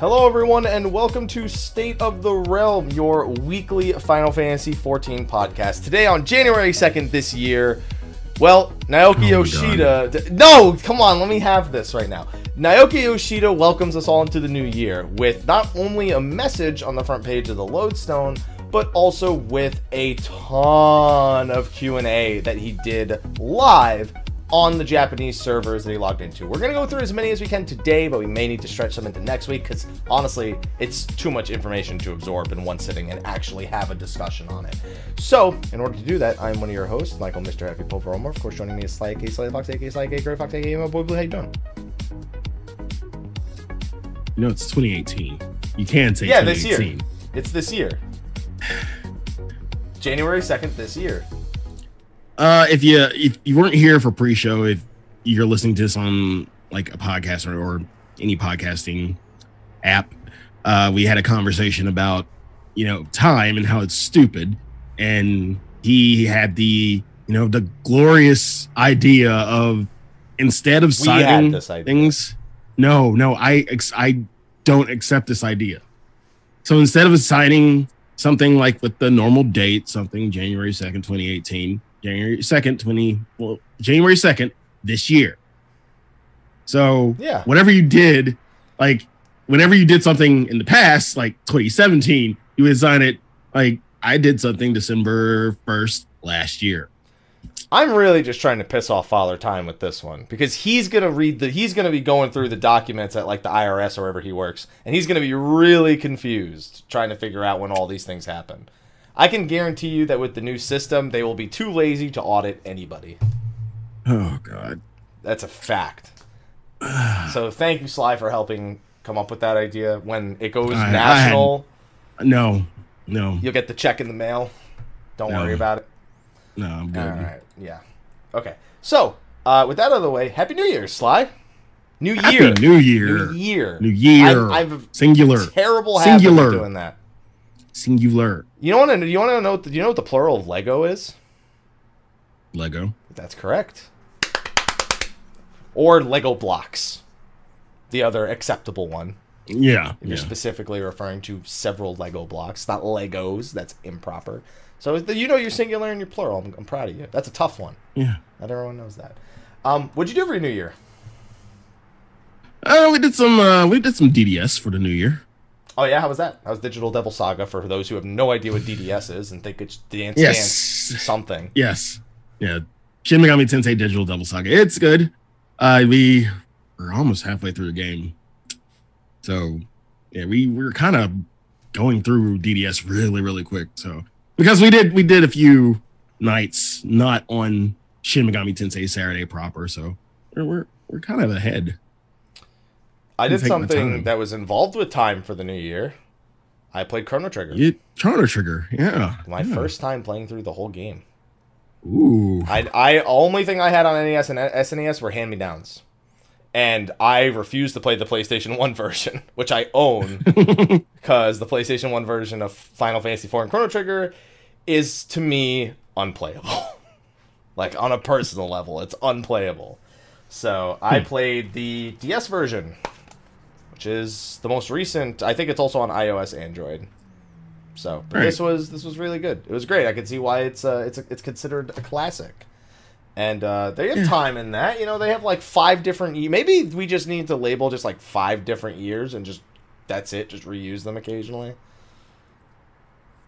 Hello, everyone, and welcome to State of the Realm, your weekly Final Fantasy XIV podcast. Today, on January 2nd this year, well, Naoki Oh Yoshida. No, come on, let me have this right now. Naoki Yoshida welcomes us all into the new year with not only a message on the front page of the Lodestone, but also with a ton of Q&A that he did live on the Japanese servers that he logged into. We're going to go through as many as we can today, but we may need to stretch them into next week because honestly, it's too much information to absorb in one sitting and actually have a discussion on it. So, in order to do that, I'm one of your hosts, Michael Mr. Happy Pope Romer. Of course, joining me is Sly K, Sly Fox, AK, Sly K, Gray Fox, AK, my boy Blue. How you doing? You know, it's 2018. You can say Yeah, this year. It's this year. January 2nd this year. Uh, if you if you weren't here for pre-show, if you're listening to this on like a podcast or, or any podcasting app, uh, we had a conversation about you know time and how it's stupid, and he had the you know the glorious idea of instead of citing things, no, no, I I don't accept this idea. So instead of assigning something like with the normal date, something January 2nd, 2018, January 2nd, 20, well, January 2nd this year. So Yeah. whatever you did, like whenever you did something in the past, like 2017, you would assign it like I did something December 1st last year. I'm really just trying to piss off Father Time with this one because he's gonna read the he's gonna be going through the documents at like the IRS or wherever he works, and he's gonna be really confused trying to figure out when all these things happen. I can guarantee you that with the new system, they will be too lazy to audit anybody. Oh God. That's a fact. so thank you, Sly, for helping come up with that idea. When it goes I- I national, No, no, you'll get the check in the mail. Don't No. worry about it. no, I'm good. All right. Yeah. Okay. So, uh, with that out of the way, Happy New Year, Sly. New Happy Year. New Year. New Year. New Year. I'm, I'm Singular. terrible habit Singular. of doing that. Singular. You know what? You want to know? Do you know what the plural of Lego is? Lego. That's correct. Or Lego blocks, the other acceptable one. Yeah. If you're yeah. specifically referring to several Lego blocks, not Legos. That's improper. So you know your singular and your plural. I'm, I'm proud of you. That's a tough one. yeah. Not everyone knows that. Um, what'd you do for your New Year? Uh, we did some uh we did some DDS for the new year. Oh yeah, how was that? How was Digital Devil Saga for those who have no idea what DDS is and think it's Dance Yes. Dance something? Yes. Yeah. Shin Megami Tensei Digital Devil Saga. It's good. Uh we we're almost halfway through the game. So yeah, we we're kind of going through DDS really, really quick. So because we did we did a few nights not on Shin Megami Tensei Saturday proper, so we're we're, we're kind of ahead. I did something that was involved with time for the new year. I played Chrono Trigger. You Chrono Trigger, yeah. My yeah. first time playing through the whole game. Ooh. I I only thing I had on NES and SNES were hand me downs, and I refused to play the PlayStation One version, which I own, because the PlayStation One version of Final Fantasy IV and Chrono Trigger is to me unplayable. like on a personal level, it's unplayable. So I hmm. played the DS version, which is the most recent. I think it's also on iOS, Android. So, but Right. this was this was really good. It was great. I could see why it's uh, it's it's considered a classic. And uh, they have time in that. You know, they have like five different. Ye- Maybe we just need to label just like five different years and just that's it. Just reuse them occasionally.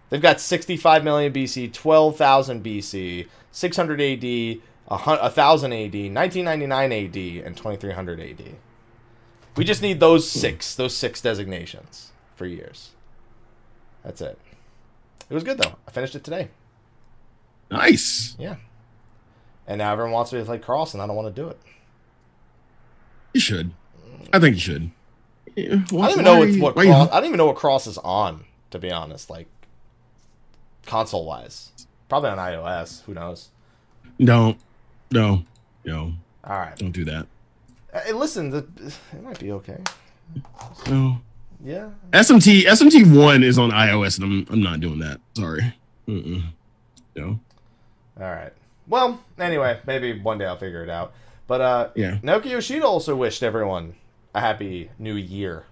They've got 65 million BC, 12,000 BC, 600 AD, a hun- 1000 AD, 1999 AD, and 2300 AD. We just need those six, those six designations for years. That's it. It was good though. I finished it today. Nice. Yeah. And now everyone wants me to play Cross, and I don't want to do it. You should. I think you should. Yeah, I don't even know what, what why cross, I don't even know what Cross is on, to be honest. Like console wise, probably on iOS. Who knows? Don't. No. No. All right. Don't do that. Hey, listen, the, it might be okay. No. Yeah. SMT SMT one is on iOS, and I'm I'm not doing that. Sorry. Mm-mm. No. All right. Well, anyway, maybe one day I'll figure it out. But uh, Yeah. Naoki Yoshida also wished everyone a happy new year.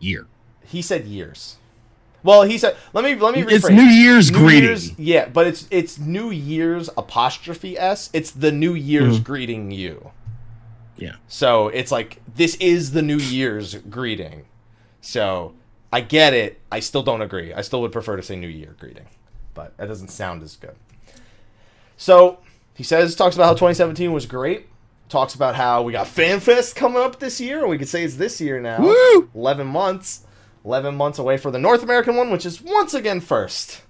year. He said years. Well, he said. Let me let me rephrase. It's New Year's greeting. yeah, but it's it's New Year's apostrophe s. It's the New Year's Mhm. greeting you. Yeah. So it's like this is the New Year's greeting. So I get it. I still don't agree. I still would prefer to say New Year greeting, but that doesn't sound as good. So he says talks about how 2017 was great. Talks about how we got FanFest coming up this year, and we could say it's this year now. Woo! 11 months. 11 months away for the North American one, which is once again first.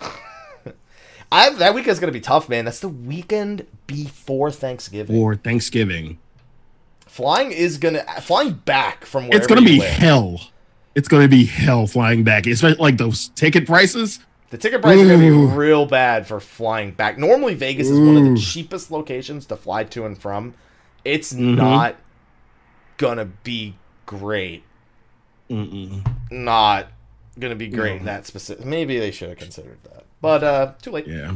I, that weekend's going to be tough, man. That's the weekend before Thanksgiving. For Thanksgiving. Flying is going to flying back from wherever It's gonna be hell. It's gonna be hell flying back. Especially like those ticket prices. The ticket prices are going to be real bad for flying back. Normally Vegas is one of the cheapest locations to fly to and from. It's Mhm. not going to be great. Mm-mm. Not going to be great No. that specific. Maybe they should have considered that. But uh too late. Yeah.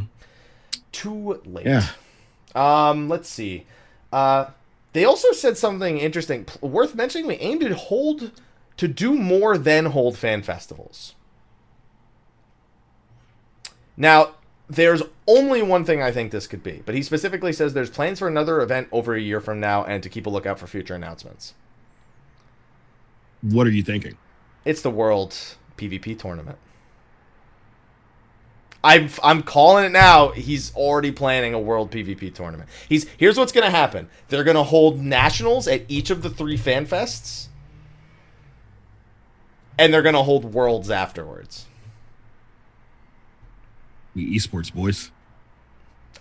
too late. Yeah. Um, let's see. Uh, they also said something interesting, p- worth mentioning. We aim to hold to do more than hold fan festivals. Now, there's only one thing I think this could be, but he specifically says there's plans for another event over a year from now, and to keep a lookout for future announcements. What are you thinking? It's the World PvP tournament. I'm I'm calling it now. He's already planning a World PvP tournament. He's here's what's gonna happen. They're gonna hold nationals at each of the three fan fests, and they're gonna hold worlds afterwards. We esports boys.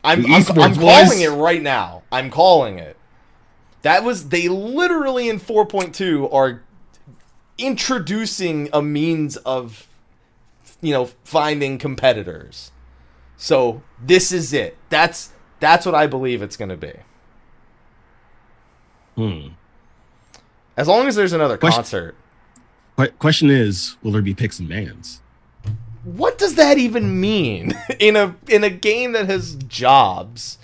I'm I'm, esports I'm calling boys. it right now. I'm calling it. That was they literally in 4.2 are introducing a means of you know finding competitors. So this is it. That's that's what I believe it's going to be. Hmm. As long as there's another Question- concert. Question is, will there be picks and bans? What does that even mean in a in a game that has jobs?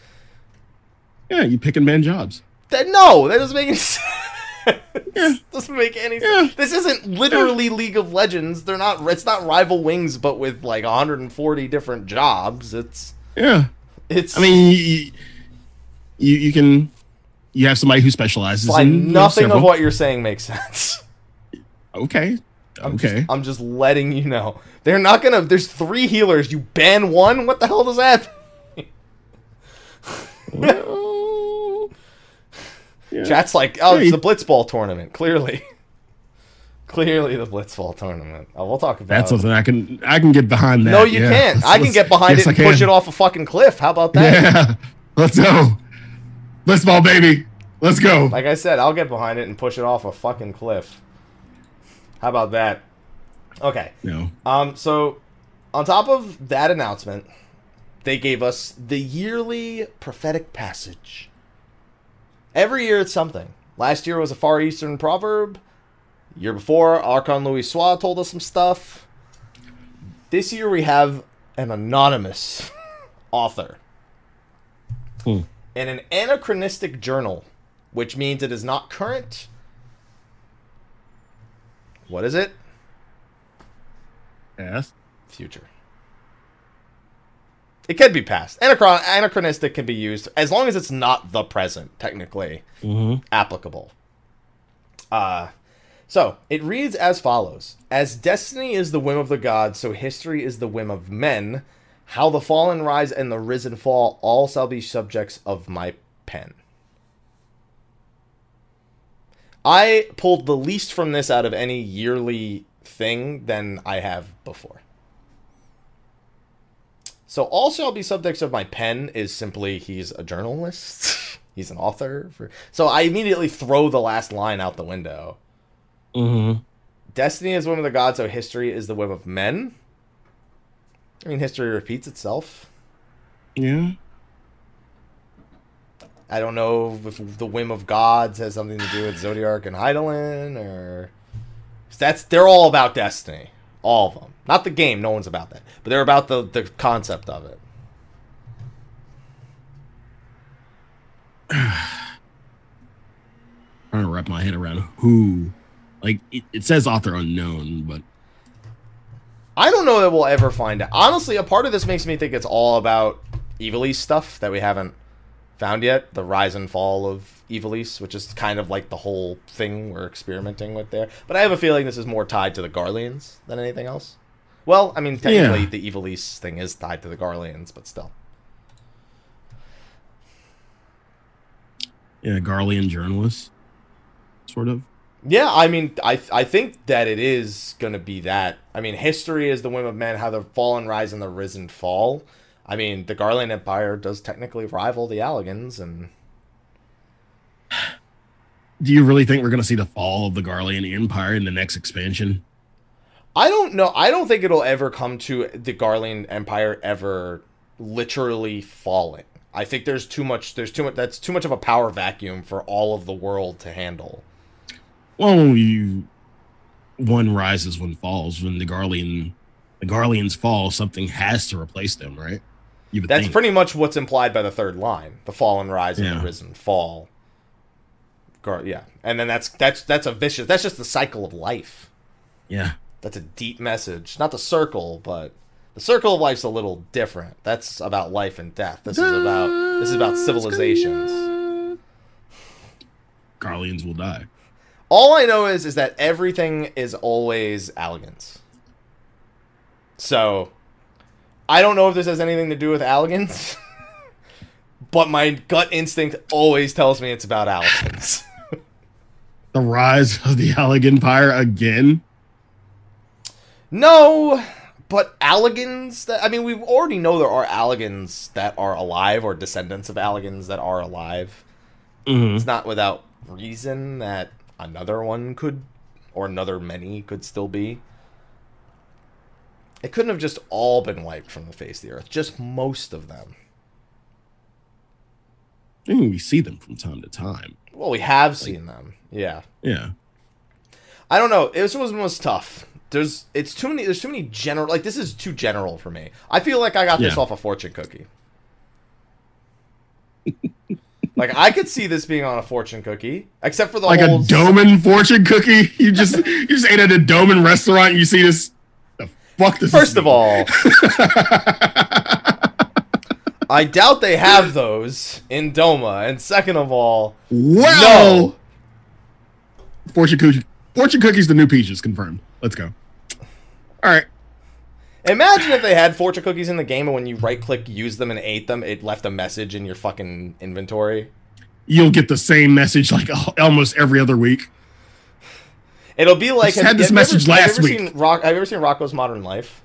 Yeah, you pick and ban jobs. That no, that doesn't make any sense. Yeah. Doesn't make any Yeah. sense. This isn't literally League of Legends. They're not. It's not Rival Wings, but with like 140 different jobs. It's Yeah. it's. I mean, you, you you can you have somebody who specializes like in nothing of what you're saying makes sense. Okay. I'm okay. Just, I'm just letting you know. They're not gonna. There's three healers. You ban one. What the hell does that? Well, yeah. Chat's like, oh, Hey. it's the Blitzball tournament. Clearly, clearly the Blitzball tournament. Oh, we'll talk about. That's it. something I can I can get behind that. No, you yeah. can't. I can get behind yes, it and push it off a fucking cliff. How about that? Yeah. Let's go. Let's ball, baby. Let's go. Like I said, I'll get behind it and push it off a fucking cliff. How about that? Okay. no. Um. So, on top of that announcement, they gave us the yearly prophetic passage. Every year it's something. Last year was a Far Eastern proverb. Year before, Archon Louisoix told us some stuff. This year we have an anonymous author Hmm. in an anachronistic journal, which means it is not current. What is it? Yes. Future. It could be past. Anachron- anachronistic can be used as long as it's not the present, technically Mm-hmm. applicable. Uh, so it reads as follows As destiny is the whim of the gods, so history is the whim of men. How the fallen rise and the risen fall, all shall be subjects of my pen. I pulled the least from this out of any yearly thing than I have before. So also all shall be subjects of my pen is simply he's a journalist. he's an author. For, so I immediately throw the last line out the window. Mm-hmm. Destiny is whim of the gods, so history is the whim of men. I mean, history repeats itself. Yeah. I don't know if the whim of gods has something to do with Zodiark and Hydaelyn, or that's they're all about destiny, all of them. Not the game, no one's about that, but they're about the the concept of it. Trying to wrap my head around who Like it, it says author unknown, but I don't know that we'll ever find out. Honestly, a part of this makes me think it's all about Ivalice stuff that we haven't found yet. The rise and fall of Ivalice, which is kind of like the whole thing we're experimenting with there. But I have a feeling this is more tied to the Garleans than anything else. Well, I mean, technically, Yeah. the Ivalice thing is tied to the Garleans, but still. yeah, Garlean journalist, sort of. Yeah, I mean, I I think that it is going to be that. I mean, history is the whim of men, how the fallen rise and the risen fall. I mean, the Garlean Empire does technically rival the Allagans, and Do you really think we're going to see the fall of the Garlean Empire in the next expansion? I don't know. I don't think it'll ever come to the Garlean Empire ever literally falling. I think there's too much. There's too much. That's too much of a power vacuum for all of the world to handle. Well, you one rises, one falls. When the Garlean the Garleans fall, something has to replace them, right? That's think. pretty much what's implied by the third line: the fallen rise and Yeah. the risen fall. Gar- yeah, and then that's that's that's a vicious. That's just the cycle of life. yeah. That's a deep message. Not the circle, but the circle of life's a little different. That's about life and death. This is about this is about civilizations. Garleans will die. All I know is is that everything is always Allagans. So I don't know if this has anything to do with Allagans, but my gut instinct always tells me it's about Allagans. The rise of the Allagan Empire again. No, but Allagans that I mean we already know there are Allagans that are alive or descendants of Allagans that are alive. Mhm. It's not without reason that another one could, or another many could still be. It couldn't have just all been wiped from the face of the earth, just most of them. I mean, we see them from time to time. Well, we have seen them. Yeah. Yeah. I don't know. This was was tough. There's it's too many there's too many general like this is too general for me. I feel like I got this Yeah. off a fortune cookie. like I could see this being on a fortune cookie, except for the Like a whole Doman fortune cookie. You just you just ate at a Doman restaurant and you see this. The fuck this First of all, I doubt they have those in Doma, and second of all, well, no. fortune cookie. Fortune cookies, the new peaches, confirmed. Let's go. All right. Imagine if they had fortune cookies in the game, and when you right click, use them, and ate them, it left a message in your fucking inventory. You'll get the same message like almost every other week. It'll be like Just had this you ever- message have last ever week. Seen Rock, have you ever seen Rocko's Modern Life?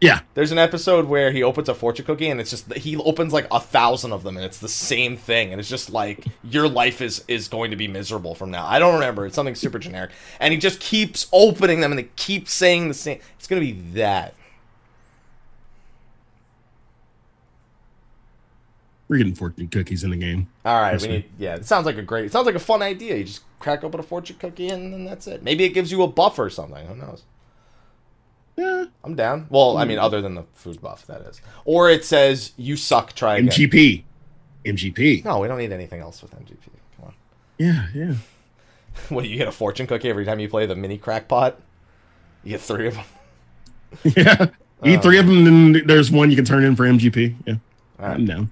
Yeah. There's an episode where he opens a fortune cookie and it's just he opens like a thousand of them and it's the same thing and it's just like your life is is going to be miserable from now. I don't remember. It's something super generic and he just keeps opening them and they keep saying the same. It's gonna be that. We're getting fortune cookies in the game. All right, we need. Yeah, it sounds like a great. It sounds like a fun idea. You just crack open a fortune cookie and then that's it. Maybe it gives you a buff or something. Who knows? Yeah. I'm down. Well, I mean, other than the food buff, that is. Or it says you suck. Try again. MGP. MGP. No, we don't need anything else with MGP. Come on. Yeah, yeah. What you get a fortune cookie every time you play the mini Cactpot? You get three of them. Yeah. Eat three of them, then there's one you can turn in for MGP. Yeah. All right. I'm down.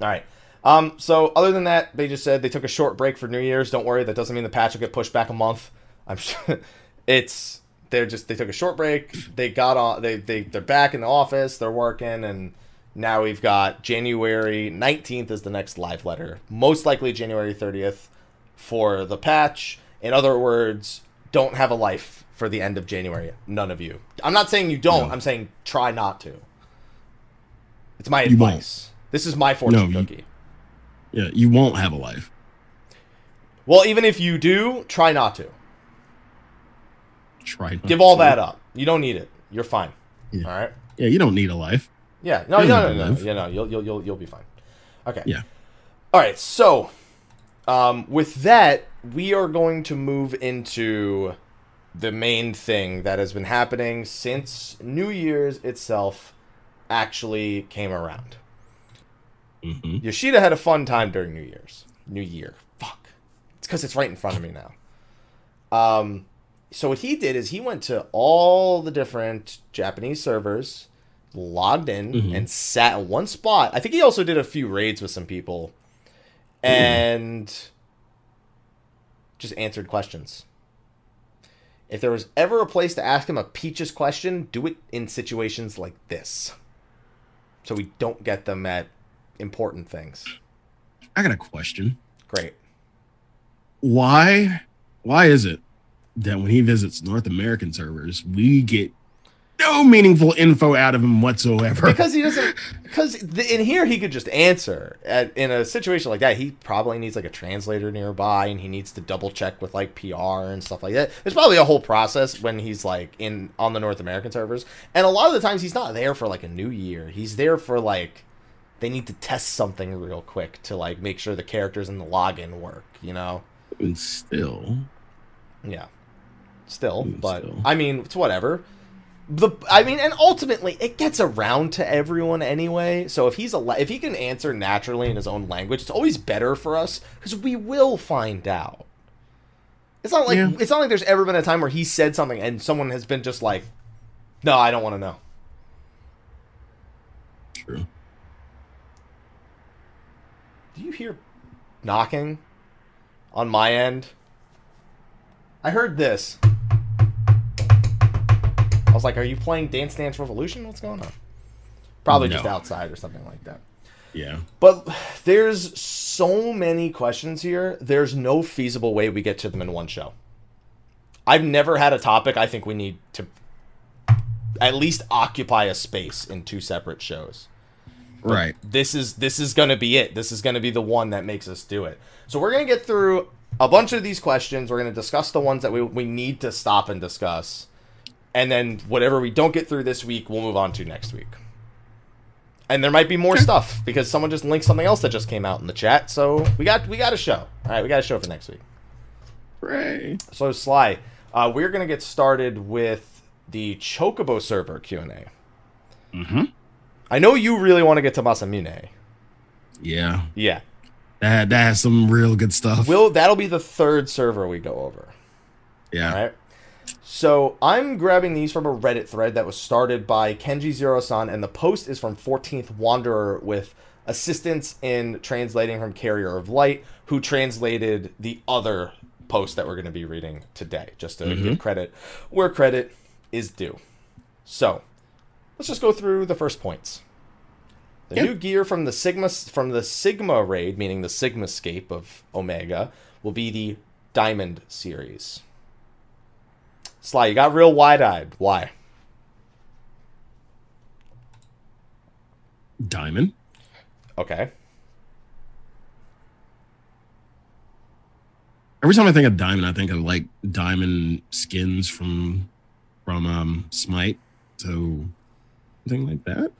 All right. Um, so other than that, they just said they took a short break for New Year's. Don't worry, that doesn't mean the patch will get pushed back a month. I'm sure it's they're just they took a short break. They got on they they they're back in the office. They're working and now we've got January 19th is the next live letter. Most likely January 30th for the patch. In other words, don't have a life for the end of January. None of you. I'm not saying you don't. No. I'm saying try not to. It's my You won't. advice. This is my fortune No, you- cookie. Yeah, you won't have a life. Well, even if you do, try not to. Try. Give all that up. You don't need it. You're fine. Yeah. All right. Yeah, you don't need a life. Yeah. No. No. No. No. You know. You'll. You'll. You'll. You'll be fine. Okay. Yeah. All right. So, um, with that, we are going to move into the main thing that has been happening since New Year's itself actually came around. hmm Yoshida had a fun time during New Year's. New Year. Fuck. It's because it's right in front of me now. Um, so what he did is he went to all the different Japanese servers, logged in, Mhm. and sat in one spot. I think he also did a few raids with some people, and just answered questions. If there was ever a place to ask him a peaches question, do it in situations like this, so we don't get them at important things. I got a question. Great. Why why is it that when he visits North American servers, we get no meaningful info out of him whatsoever? because he doesn't because in here he could just answer. At, in a situation like that he probably needs like a translator nearby and he needs to double check with like pr and stuff like that. There's probably a whole process when he's like in on the north american servers. And a lot of the times he's not there for like a new year. He's there for like they need to test something real quick to like make sure the characters and the login work you know? And still, yeah still Mm, but still. i mean it's whatever the i mean and ultimately it gets around to everyone anyway so if he's a if he can answer naturally in his own language it's always better for us because we will find out it's not like Yeah. it's not like there's ever been a time where he said something and someone has been just like no i don't want to know true. do you hear knocking on my end i heard this i was like are you playing dance dance revolution what's going on probably just outside or something like that Yeah. but there's so many questions here there's no feasible way we get to them in one show i've never had a topic i think we need to at least occupy a space in two separate shows Right. this is this is going to be it. This is going to be the one that makes us do it. So we're going to get through a bunch of these questions. We're going to discuss the ones that we we need to stop and discuss. And then whatever we don't get through this week, we'll move on to next week. And there might be more stuff because someone just linked something else that just came out in the chat. So we got we got a show. All right, we got a show for next week. Right. So Sly, uh, we're gonna get started with the Chocobo server Q and A. Mm-hmm. I know you really want to get to Masamune. Yeah. Yeah, That that has some real good stuff. Will that'll be the third server we go over. yeah. All right. So I'm grabbing these from a Reddit thread that was started by Kenji Zero San, and the post is from 14th Wanderer with assistance in translating from Carrier of Light, who translated the other post that we're going to be reading today, just to mm-hmm. give credit where credit is due. So let's just go through the first points. The Yep. new gear from the Sigma from the Sigma raid, meaning the Sigmascape of Omega, will be the Diamond series. Sly, you got real wide eyed. Why? Diamond. Okay. Every time I think of diamond, I think of like diamond skins from from um Smite. So something like that.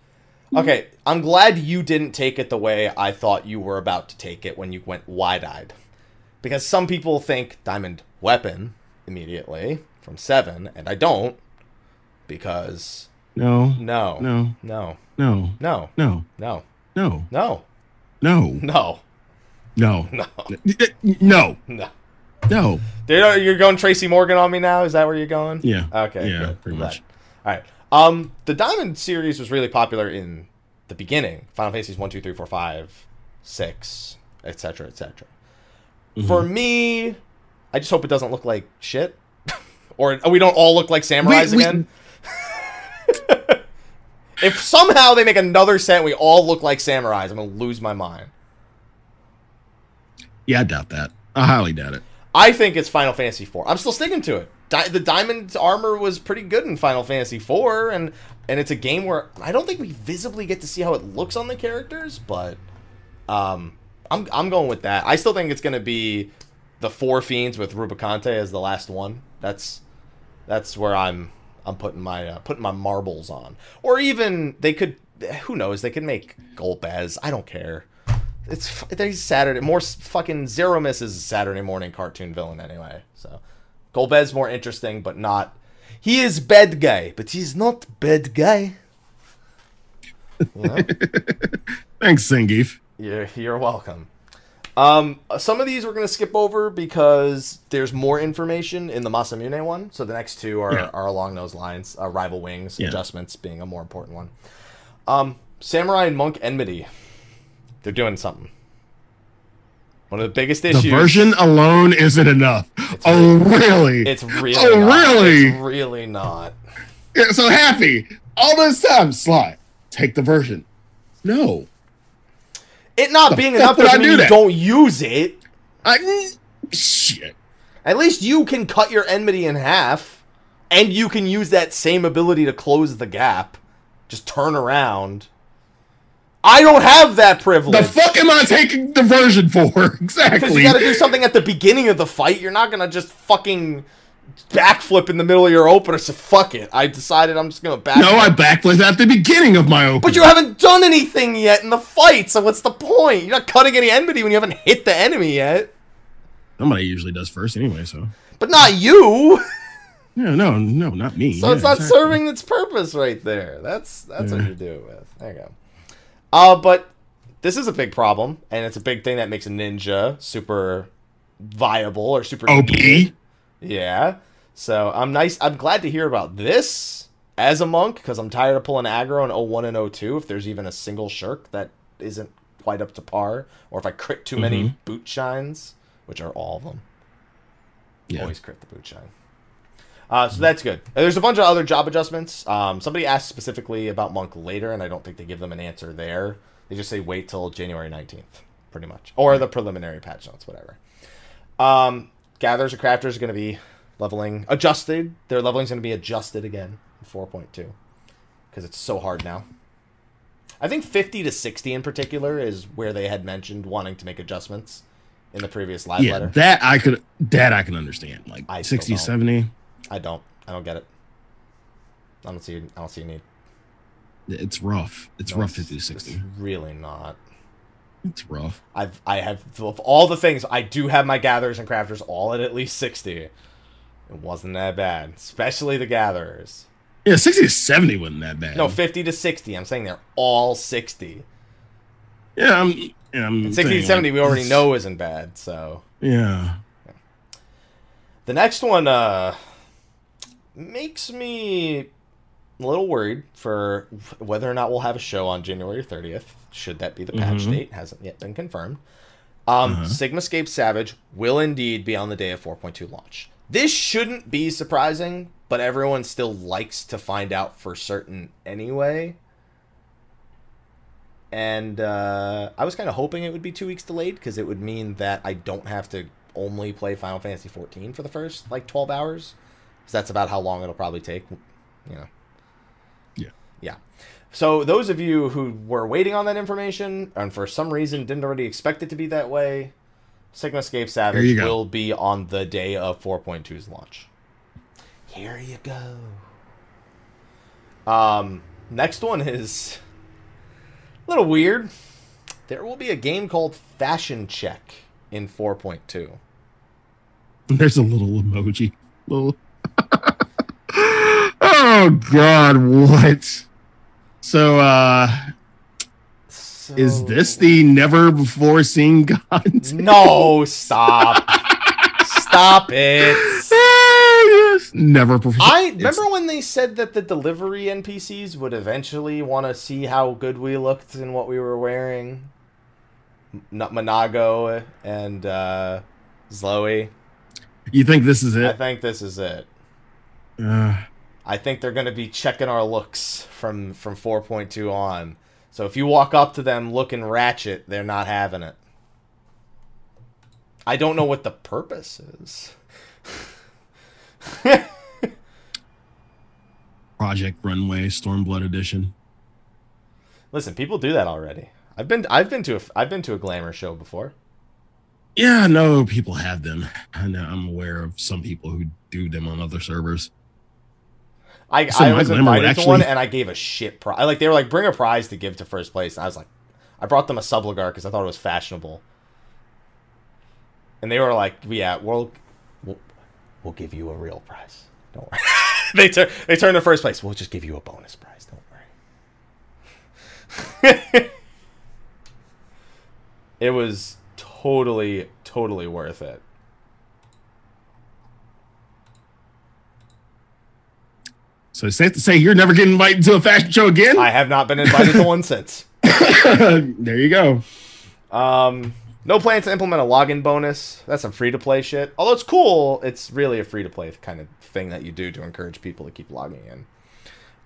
Okay, I'm glad you didn't take it the way I thought you were about to take it when you went wide eyed. Because some people think diamond weapon immediately from 7, and I don't. Because No. no. No. No. No. No. No. No. No. No. No. No. No. No. No. No. No. Dude, You're going Tracy Morgan on me now? Is that where you're going? Yeah. Okay. Yeah, good. pretty much. All right. Um, the Diamond series was really popular in the beginning. Final Fantasies 1, 2, 3, 4, 5, 6, etc., etc. For Mm-hmm. me, I just hope it doesn't look like shit. Or we don't all look like samurais We- we- again. if somehow they make another set and we all look like samurais, I'm going to lose my mind. Yeah, I doubt that. I highly doubt it. I think it's Final Fantasy IV. I'm still sticking to it. Di- the diamond armor was pretty good in Final Fantasy IV, and and it's a game where I don't think we visibly get to see how it looks on the characters, but um, I'm I'm going with that. I still think it's gonna be the four fiends with Rubicante as the last one. That's that's where I'm I'm putting my uh, putting my marbles on, or even they could. Who knows? They could make Golbez. I don't care. It's he's Saturday. More fucking Zeromus is Saturday morning cartoon villain anyway. So Golbez more interesting, but not. He is bad guy, but he's not bad guy. You know? Thanks, Zangief. you're you're welcome. Um, some of these we're gonna skip over because there's more information in the Masamune one. So the next two are, Yeah. are along those lines. Uh, rival wings Yeah. adjustments being a more important one. Um, Samurai and Monk enmity. They're doing something. One of the biggest issues. Diversion alone isn't enough. oh, really? It's really. Oh, not. really? It's really not. Yeah, so happy all this time. Slide, take Diversion. No, It not being enough doesn't mean do you don't use it. I shit. At least you can cut your enmity in half, and you can use that same ability to close the gap. Just turn around. I don't have that privilege. The fuck am I taking Diversion for? because Exactly. you gotta do something at the beginning of the fight. You're not gonna just fucking backflip in the middle of your opener. So fuck it. I decided I'm just gonna backflip. no, I backflipped at the beginning of my opener. But you haven't done anything yet in the fight, so what's the point? You're not cutting any enmity when you haven't hit the enemy yet. Somebody usually does first anyway, so. But not you. Yeah, no, no, not me. So Yeah, it's not exactly. serving its purpose right there. That's that's what you do it with. There you go. Uh, but this is a big problem, and it's a big thing that makes a ninja super viable or super OP. needed. Yeah. So I'm nice. I'm glad to hear about this as a monk because I'm tired of pulling aggro in 01 and 02 if there's even a single shirk that isn't quite up to par, or if I crit too many Mhm. Bootshines, which are all of them. Yeah. Always crit the Bootshine. Uh, so that's good. There's a bunch of other job adjustments. Um, somebody asked specifically about Monk later, and I don't think they give them an answer there. They just say wait till January 19th, pretty much. Or the preliminary patch notes, whatever. Um, gatherers and crafters are going to be leveling adjusted. Their leveling's going to be adjusted again in 4.2 because it's so hard now. I think 50 to 60 in particular is where they had mentioned wanting to make adjustments in the previous live Yeah, letter. that I could that I can understand. Like I 60, don't. 70. I don't. I don't get it. I don't see. I don't see a need. It's rough. It's No, rough 50 to 60. It's really not. It's rough. I've I have of all the things I do have my gatherers and crafters all at at least sixty. It wasn't that bad, especially the gatherers. Yeah, 60 to 70 wasn't that bad. No, fifty to sixty. I'm saying they're all sixty. Yeah, I'm, yeah, I'm And sixty to seventy, like, we already know isn't bad. So Yeah. the next one uh makes me a little worried for whether or not we'll have a show on January 30th. Should that be the patch Mhm. date? Hasn't yet been confirmed. Um, Uh-huh. Sigmascape Savage will indeed be on the day of 4.2 launch. This shouldn't be surprising, but everyone still likes to find out for certain anyway. And uh, I was kind of hoping it would be two weeks delayed because it would mean that I don't have to only play Final Fantasy 14 for the first like 12 hours. Because that's about how long it'll probably take. You know. Yeah. Yeah. So those of you who were waiting on that information and for some reason didn't already expect it to be that way, Sigmascape Savage will be on the day of 4.2's launch. Here you go. Um, next one is a little weird. There will be a game called Fashion Check in 4.2. There's a little emoji. Little. oh God, what? So, uh, So... is this the never before seen content? No, stop. stop it. Yes. Never before. I remember when they said that the delivery NPCs would eventually want to see how good we looked and what we were wearing. M- M'naago and uh. You think this is it? I think this is it. Uh, I think they're going to be checking our looks from from 4.2 on. So if you walk up to them looking ratchet, they're not having it. I don't know what the purpose is. Project Runway Stormblood Edition. Listen, people do that already. I've been I've been to a I've been to a glamour show before. Yeah, no, people have them. I know, I'm aware of some people who do them on other servers. I, So I was invited to actually- one and I gave a shit prize. Like they were like bring a prize to give to first place. And I was like, I brought them a Subligar because I thought it was fashionable. And they were like, yeah, we'll we'll, we'll give you a real prize. Don't worry. they turn they turned to first place. We'll just give you a bonus prize. Don't worry. it was totally, totally worth it. So it's safe to say you're never getting invited to a fashion show again. I have not been invited to one since. there you go. Um, no plans to implement a login bonus. That's some free to play shit. Although it's cool, it's really a free to play kind of thing that you do to encourage people to keep logging in.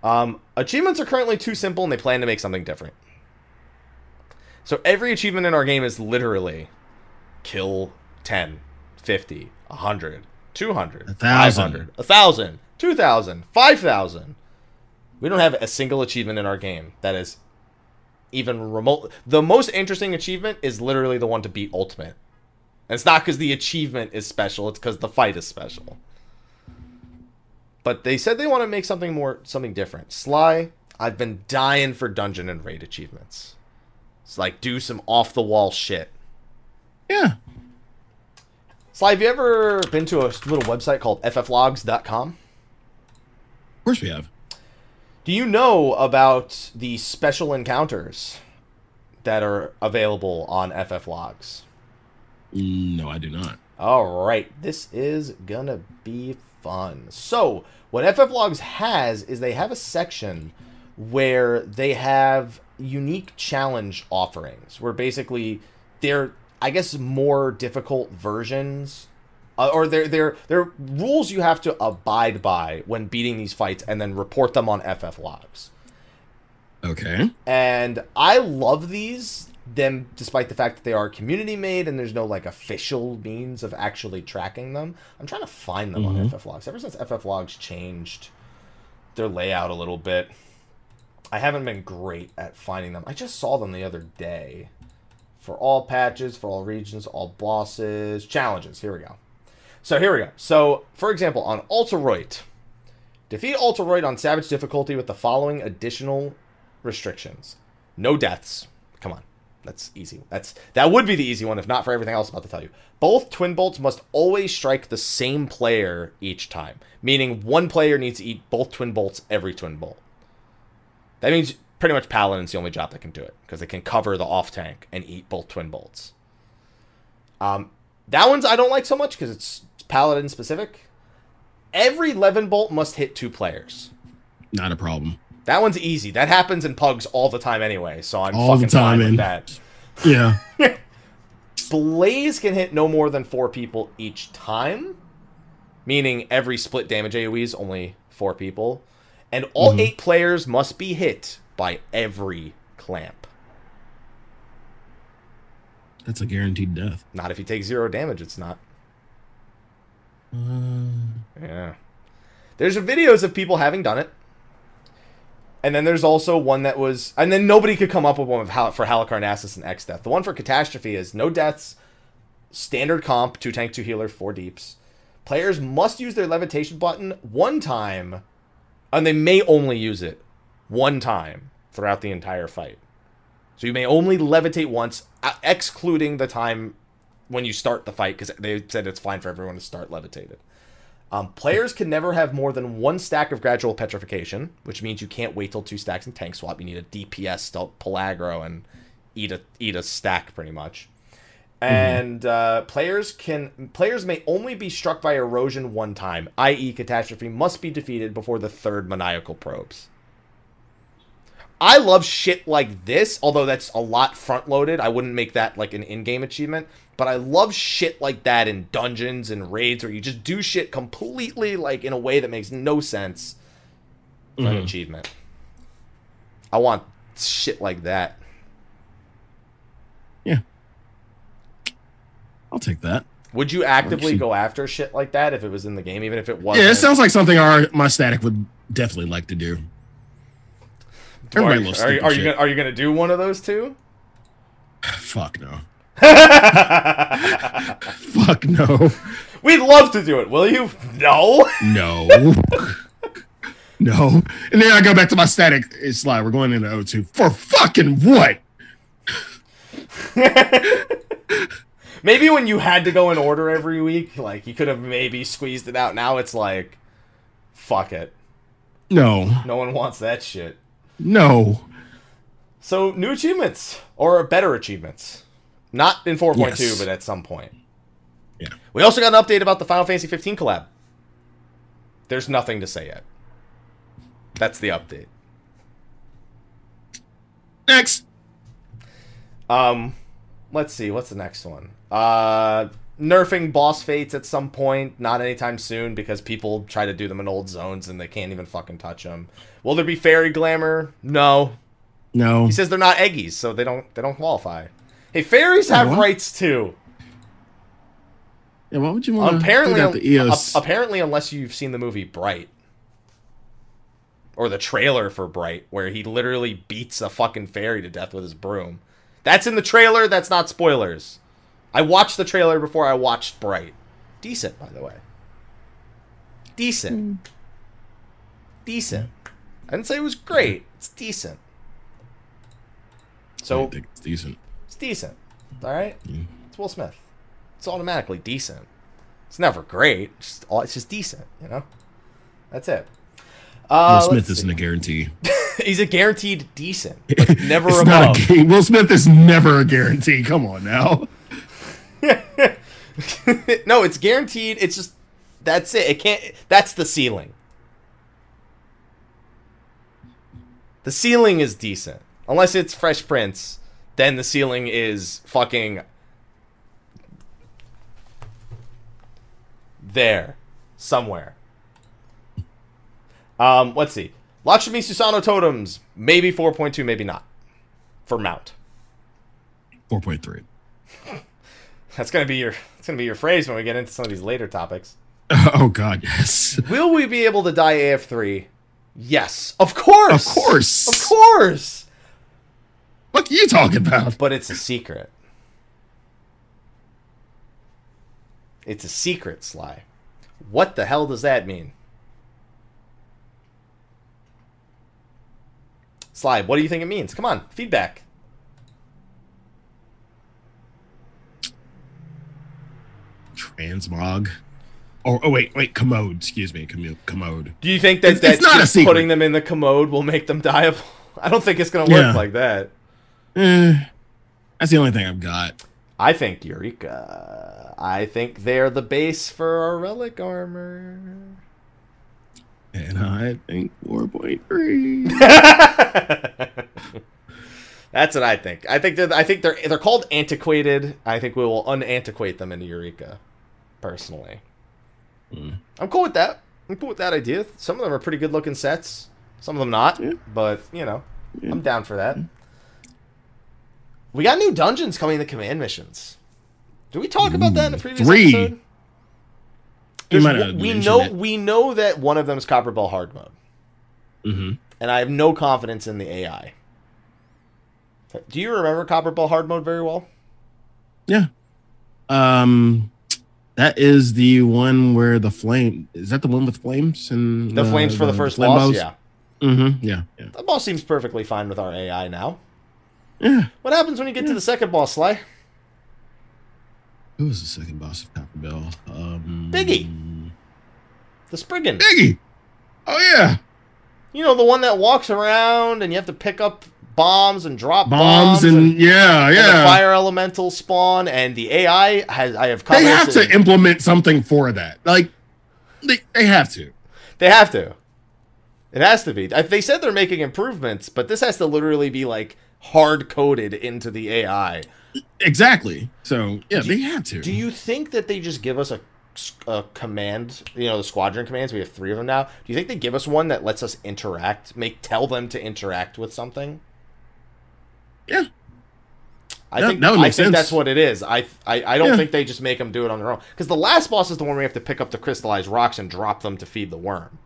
Um, achievements are currently too simple and they plan to make something different. So every achievement in our game is literally kill 10, 50, 100, 200, A thousand. 500, 1,000, 2,000, 5,000. We don't have a single achievement in our game that is even remote. The most interesting achievement is literally the one to beat Ultimate. And it's not because the achievement is special, it's because the fight is special. But they said they want to make something more, something different. Sly, I've been dying for dungeon and raid achievements. It's like do some off the wall shit. Yeah. Sly, have you ever been to a little website called fflogs.com? Of course we have. Do you know about the special encounters that are available on FF Logs? No, I do not. All right, this is gonna be fun. So, what FF Logs has is they have a section where they have unique challenge offerings, where basically they're, I guess, more difficult versions, uh, or they're they're they're rules you have to abide by when beating these fights, and then report them on FF Logs Okay. and I love these them despite the fact that they are community made and there's no like official means of actually tracking them. I'm trying to find them on Mhm. FF Logs. Ever since FF Logs changed their layout a little bit, I haven't been great at finding them. I just saw them the other day. For all patches, for all regions, all bosses, challenges. Here we go. So here we go. So, for example, on Alte Roite, defeat Alte Roite on Savage difficulty with the following additional restrictions: no deaths. Come on, that's easy. That's that would be the easy one if not for everything else I'm about to tell you. Both twin bolts must always strike the same player each time, meaning one player needs to eat both twin bolts every twin bolt. That means pretty much Paladin's the only job that can do it because they can cover the off tank and eat both twin bolts. Um, that one's I don't like so much because it's Paladin specific. Every Levin bolt must hit two players. Not a problem. That one's easy. That happens in pugs all the time anyway, so I'm All the fucking time, fine with that. Yeah. Blaze can hit no more than four people each time, meaning every split damage AoE is only four people, and all Mhm. eight players must be hit by every clamp. That's a guaranteed death. Not if you take zero damage. It's not. Uh, Yeah. There's videos of people having done it. And then there's also one that was, and then nobody could come up with one for Halicarnassus and Exdeath. The one for Catastrophe is no deaths, standard comp, two tank, two healer, four deeps. Players must use their levitation button one time, and they may only use it one time throughout the entire fight. So you may only levitate once, uh, excluding the time when you start the fight, because they said it's fine for everyone to start levitated. Um, players can never have more than one stack of gradual petrification, which means you can't wait till two stacks in tank swap. You need a DPS to pull aggro and eat a eat a stack pretty much. And uh, players can players may only be struck by erosion one time, i.e., catastrophe must be defeated before the third maniacal probes. I love shit like this, although that's a lot front loaded. I wouldn't make that like an in game achievement, but I love shit like that in dungeons and raids where you just do shit completely like in a way that makes no sense for an mm-hmm. achievement. I want shit like that. Yeah. I'll take that. Would you actively go after shit like that if it was in the game, even if it wasn't? Yeah, it sounds like something our my static would definitely like to do. Are, Everybody loves are, you- are you gonna, are you gonna do one of those two? Fuck no. Fuck no. We'd love to do it. Will you? No. No. no. And then I go back to my static slide. We're going into O2. For fucking what? maybe when you had to go in order every week, like you could have maybe squeezed it out. Now it's like, fuck it. No. No one wants that shit. No. So new achievements or better achievements. Not in 4.2, Yes. but at some point. Yeah. We also got an update about the Final Fantasy 15 collab. There's nothing to say yet. That's the update. Next. Um, let's see. What's the next one? Uh, nerfing boss fates at some point. Not anytime soon because people try to do them in old zones and they can't even fucking touch them. Will there be fairy glamour? No. No. He says they're not egis, so they don't they don't qualify. Hey, fairies have what? rights too. Yeah, why would you want to apparently, out the EOS? apparently, unless you've seen the movie Bright or the trailer for Bright, where he literally beats a fucking fairy to death with his broom. That's in the trailer. That's not spoilers. I watched the trailer before I watched Bright. Decent, by the way. Decent. Decent. I didn't say it was great. It's decent. I So think it's decent. it's decent. All right. Mm. It's Will Smith. It's automatically decent. It's never great. It's just, all- it's just decent. You know. That's it. Uh, Will Smith isn't see. a guarantee. He's a guaranteed decent, but never It's above. not a ga- Will Smith is never a guarantee. Come on now. no, it's guaranteed. It's just that's it. It can't. That's the ceiling. The ceiling is decent, unless it's Fresh Prince. Then the ceiling is fucking there, somewhere. Um, let's see. Lakshmi Susano totems, maybe 4.2, maybe not. For mount. Four point three. That's gonna be your that's gonna be your phrase when we get into some of these later topics. Oh God, yes. Will we be able to dye AF3? Yes, of course, Of course. of course. What are you talking about? But it's a secret. It's a secret, Sly. What the hell does that mean? Sly, what do you think it means? Come on, feedback. Transmog. Or oh wait, wait, commode. Excuse me, commo- commode. Do you think that It's- that it's not a just secret. putting them in the commode will make them dyeable? I don't think it's gonna work Yeah. like that. Eh, that's the only thing I've got. I think Eureka. I think they're the base for our relic armor. And I think four point three. That's what I think. I think they're I think they're they're called antiquated. I think we will unantiquate them into Eureka. Personally, Mm. I'm cool with that. I'm cool with that idea. Some of them are pretty good looking sets. Some of them not. Yeah. But you know, Yeah. I'm down for that. We got new dungeons coming to command missions. Did we talk about that in the Ooh, previous three. episode? You There's might one- have we know it. we know that one of them is Copperbell hard mode, Mm-hmm. and I have no confidence in the AI. Do you remember Copperbell hard mode very well? Yeah. Um, that is the one where the flame is that the one with flames and The flames for the first flame boss, yeah. Mm-hmm. Yeah. Yeah. The boss seems perfectly fine with our AI now. Yeah. What happens when you get to the second boss, Sly? Who was the second boss of Copper Bell? Um, Biggie. The Spriggan. Biggie. Oh yeah. You know, the one that walks around and you have to pick up bombs and drop Bombs, bombs, and, yeah, and the yeah. fire elemental spawn and the AI has I have they have to implement something for that. Like they, they have to. They have to. It has to be. They said they're making improvements, but this has to literally be like hard coded into the AI. Exactly. So yeah, Do- they have to. Do you think that they just give us a, a command, you know, the squadron commands? We have three of them now. Do you think they give us one that lets us interact, make tell them to interact with something? Yeah. I That- think would I think sense. that's what it is. I I, I don't Yeah. think they just make them do it on their own. Because the last boss is the one where we have to pick up the crystallized rocks and drop them to feed the worm.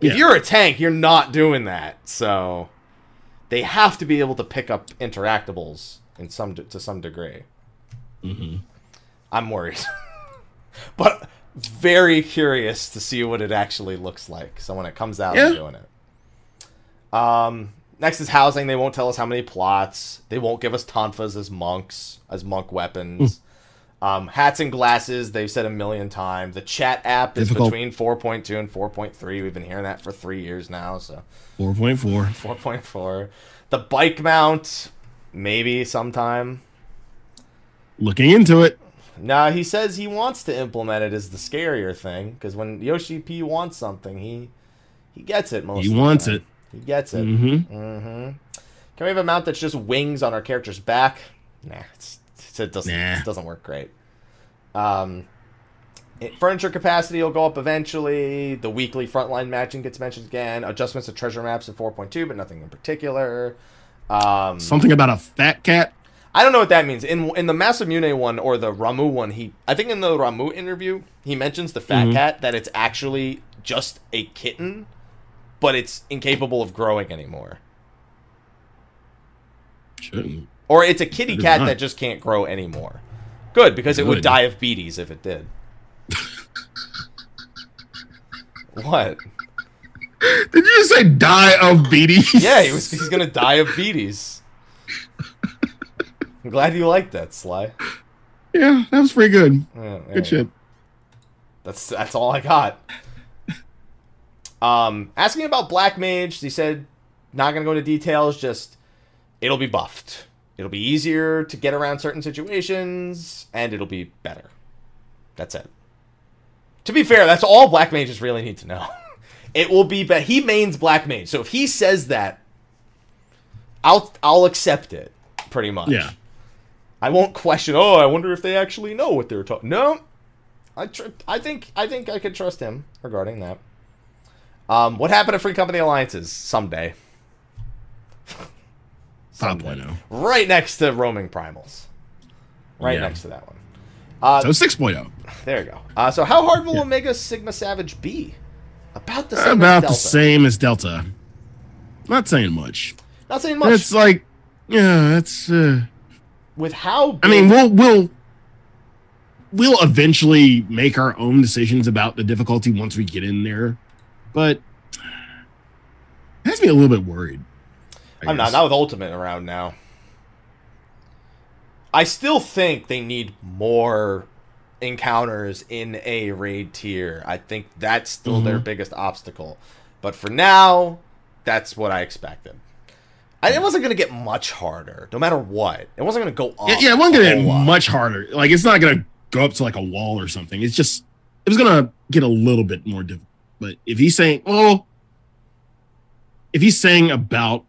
If Yeah. you're a tank, you're not doing that. So they have to be able to pick up interactables in some to some degree. Mhm. I'm worried, but very curious to see what it actually looks like. So when it comes out, I'm doing it. Um, next is housing. They won't tell us how many plots. They won't give us tonfas as monks as monk weapons. Um, hats and glasses, they've said a million times. The chat app is Difficult. between 4.2 and 4.3. We've been hearing that for three years now, so Four point four. 4.4. The bike mount, maybe sometime. looking into it. Now he says he wants to implement it is the scarier thing because when Yoshi P wants something, he he gets it most. He of the wants time. it. He gets it. Mm-hmm. Mm-hmm. Can we have a mount that's just wings on our character's back? Nah, it's, it's- it doesn't Nah. it doesn't work great. Um, it- furniture capacity will go up eventually. The weekly frontline matching gets mentioned again. Adjustments to treasure maps in 4.2, but nothing in particular. Um, Something about a fat cat. I don't know what that means. In in the Masamune one or the Ramuh one, he I think in the Ramuh interview he mentions the fat Mhm. cat that it's actually just a kitten, but it's incapable of growing anymore. Shouldn't. Or it's a kitty cat not. that just can't grow anymore. Good, because it would die of beaties if it did. what? Did you just say die of beaties? Yeah, he was, he's gonna die of beaties. I'm glad you liked that, Sly. Yeah, that was pretty good. Yeah, Good shit. That's that's all I got. Um, asking about Black Mage, he said not gonna go into details. Just it'll be buffed. It'll be easier to get around certain situations, and it'll be better. That's it. To be fair, that's all Black Mages really need to know. it will be, but he mains Black Mage, so if he says that, I'll I'll accept it. Pretty much. Yeah. I won't question. Oh, I wonder if they actually know what they're talking. No, I tr- I think I think I could trust him regarding that. Um, what happened to free company alliances someday? Someday. 5.0. Right next to roaming primals. Right Yeah. next to that one. Uh, So 6.0. there you go. Uh, so how hard will Yeah. Omega Sigma Savage be? About the same. as About the Delta. same as Delta. Not saying much. Not saying much. It's like, yeah, it's. Uh, With how. I mean, we'll we'll we'll eventually make our own decisions about the difficulty once we get in there, but it has me a little bit worried. I I'm not not with Ultimate around now. I still think they need more encounters in a raid tier. I think that's still their Mhm. biggest obstacle. But for now, that's what I expected. I, it wasn't going to get much harder, no matter what. It wasn't going to go up. Yeah, yeah, it wasn't gonna get lot. much harder. Like it's not gonna go up to like a wall or something. It's just it was gonna get a little bit more difficult. But if he's saying, well, if he's saying about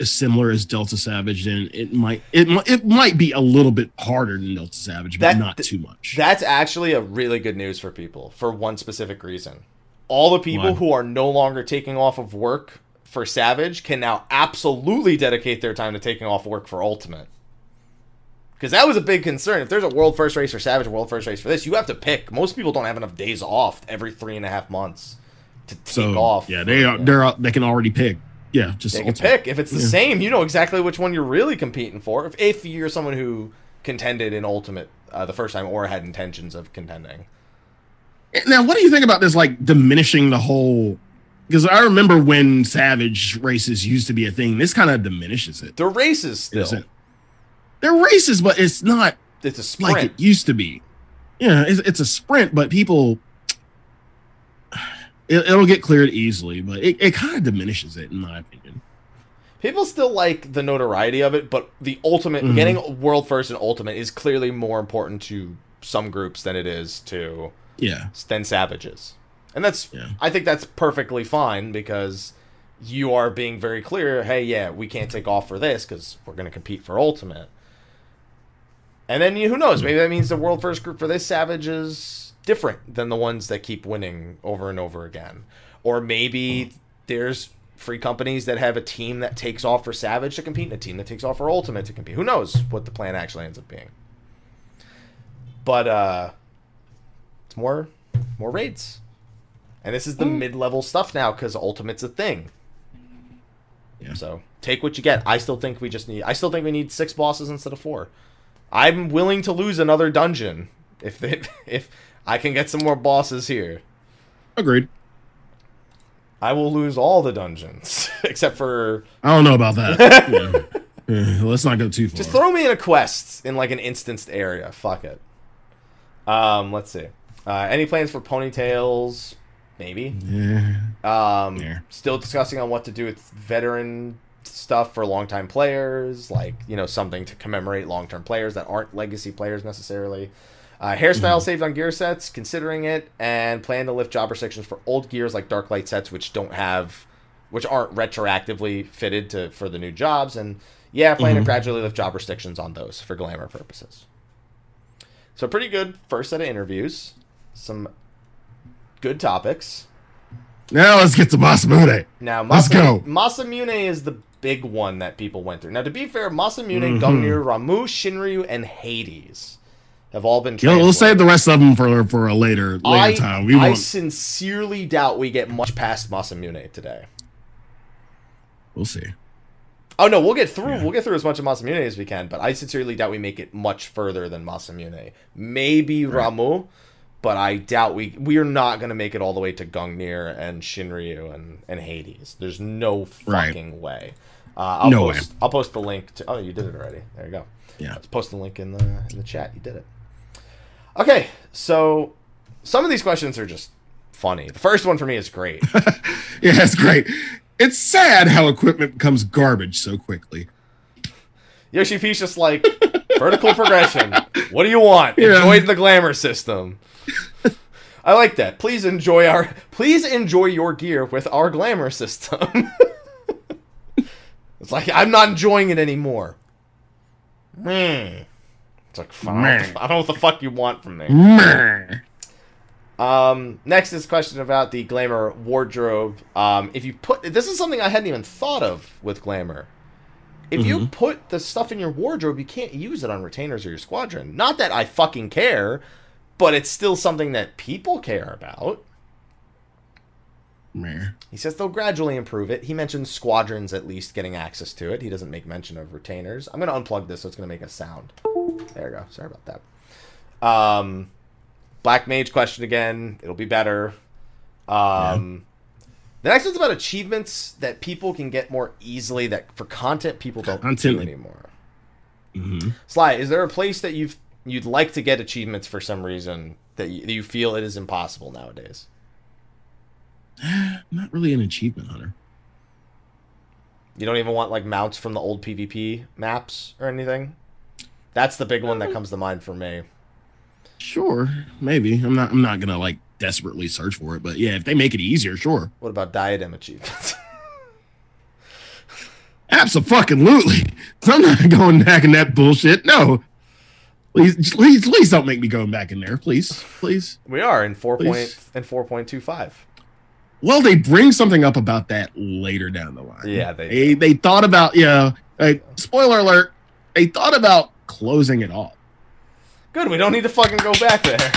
as similar as Delta Savage, then it might it it might be a little bit harder than Delta Savage, but That- not too much. That's actually a really good news for people for one specific reason. All the people who are no longer taking off of work for Savage can now absolutely dedicate their time to taking off work for Ultimate. Because that was a big concern. If there's a world first race for Savage, world first race for this, you have to pick. Most people don't have enough days off every three and a half months to take so off. yeah, they are they're they can already pick. Yeah, just They can pick. If it's the Yeah. same, you know exactly which one you're really competing for. If, if you're someone who contended in Ultimate uh, the first time or had intentions of contending. Now, what do you think about this? Like diminishing the whole. Because I remember when Savage races used to be a thing. This kind of diminishes it. The races still. Isn't- They're races, but it's not It's a sprint. like it used to be. Yeah, it's, it's a sprint, but people. It, it'll get cleared easily, but it, it kind of diminishes it, in my opinion. People still like the notoriety of it, but the ultimate Mhm. getting world first and ultimate is clearly more important to some groups than it is to Yeah, than savages. And that's Yeah. I think that's perfectly fine because you are being very clear, hey, yeah, we can't take off for this cuz we're going to compete for ultimate. And then you, who knows, maybe that means the world first group for this savage is different than the ones that keep winning over and over again. Or maybe there's free companies that have a team that takes off for savage to compete and a team that takes off for ultimate to compete. Who knows what the plan actually ends up being. But uh it's more more raids. And this is the Mm. mid-level stuff now cuz ultimate's a thing. Yeah. So, take what you get. I still think we just need I still think we need 6 bosses instead of 4. I'm willing to lose another dungeon if they, if I can get some more bosses here. agreed. I will lose all the dungeons except for I don't know about that. yeah. Yeah, let's not go too far. just throw me in a quest in like an instanced area. Fuck it. Um, let's see. Uh, any plans for ponytails? Maybe. yeah. Um, Yeah. still discussing on what to do with veteran stuff for longtime players, like you know something to commemorate long-term players that aren't legacy players necessarily. Uh, hairstyle saved on gear sets, considering it, and plan to lift job restrictions for old gears like dark light sets, which don't have, which aren't retroactively fitted to for the new jobs, and yeah, plan to gradually lift job restrictions on those for glamour purposes. So pretty good first set of interviews, some good topics. Now let's get to Masamune. Now, Let's go. Masamune is the big one that people went through. Now, to be fair, Masamune, Mhm. Gungnir, Ramuh, Shinryu, and Hades have all been. Know, we'll save the rest of them for for a later later I, time. We I won't. sincerely doubt we get much past Masamune today. We'll see. Oh no, we'll get through. Yeah. We'll get through as much of Masamune as we can, but I sincerely doubt we make it much further than Masamune. Maybe Right. Ramuh, but I doubt we we are not going to make it all the way to Gungnir and Shinryu and and Hades. There's no Right. fucking way. Uh, I'll No way. post, I'll post the link to. Oh, you did it already. There you go. Yeah. Let's post the link in the in the chat. You did it. Okay, so some of these questions are just funny. The first one for me is great. Yeah, it's great. It's sad how equipment becomes garbage so quickly. Yoshi P's just like vertical progression. What do you want? Yeah. Enjoy the glamour system. I like that. Please enjoy our please enjoy your gear with our glamour system. it's like I'm not enjoying it anymore. Hmm. It's like I don't, know what the- I don't know what the fuck you want from me. Meh. Um, next is a question about the glamour wardrobe. Um, if you put this is something I hadn't even thought of with glamour. If you Mhm. put the stuff in your wardrobe, you can't use it on retainers or your squadron. Not that I fucking care, but it's still something that people care about. Meh. He says they'll gradually improve it. He mentions squadrons at least getting access to it. He doesn't make mention of retainers. I'm gonna unplug this so it's gonna make a sound. There we go. Sorry about that. Um, Black Mage question again. It'll be better. Um, the next one's about achievements that people can get more easily. That for content people don't Content. do anymore. hmm Sly, is there a place that you've you'd like to get achievements for some reason that you, that you feel it is impossible nowadays? I'm not really an achievement hunter. You don't even want like mounts from the old PvP maps or anything. That's the big one that uh, comes to mind for me. Sure, maybe. I'm not. I'm not gonna like desperately search for it, but yeah, if they make it easier, sure. What about diadem achievements? Absolutely. I'm not going back in that bullshit. No. Please, please, please don't make me go back in there. Please, please. we are in four point Please. and four point two five. Well, they bring something up about that later down the line. Yeah, they They they thought about yeah. Uh, spoiler alert. They thought about closing it off. Good. We don't need to fucking go back there.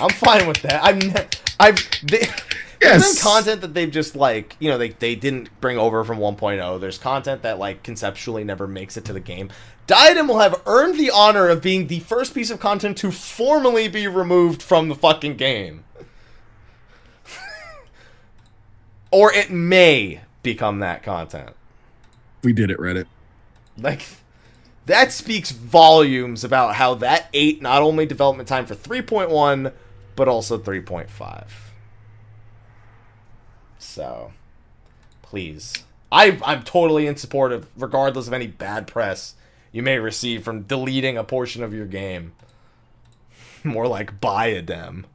I'm fine with that. I'm. ne- I've. They, There's Yes. been content that they've just like you know they they didn't bring over from 1.0. There's content that like conceptually never makes it to the game. Diadem will have earned the honor of being the first piece of content to formally be removed from the fucking game. Or it may become that content. We did it, Reddit. Like that speaks volumes about how that ate not only development time for 3.1 but also 3.5. So, please. I I'm totally in support of regardless of any bad press you may receive from deleting a portion of your game. More like buy a dem.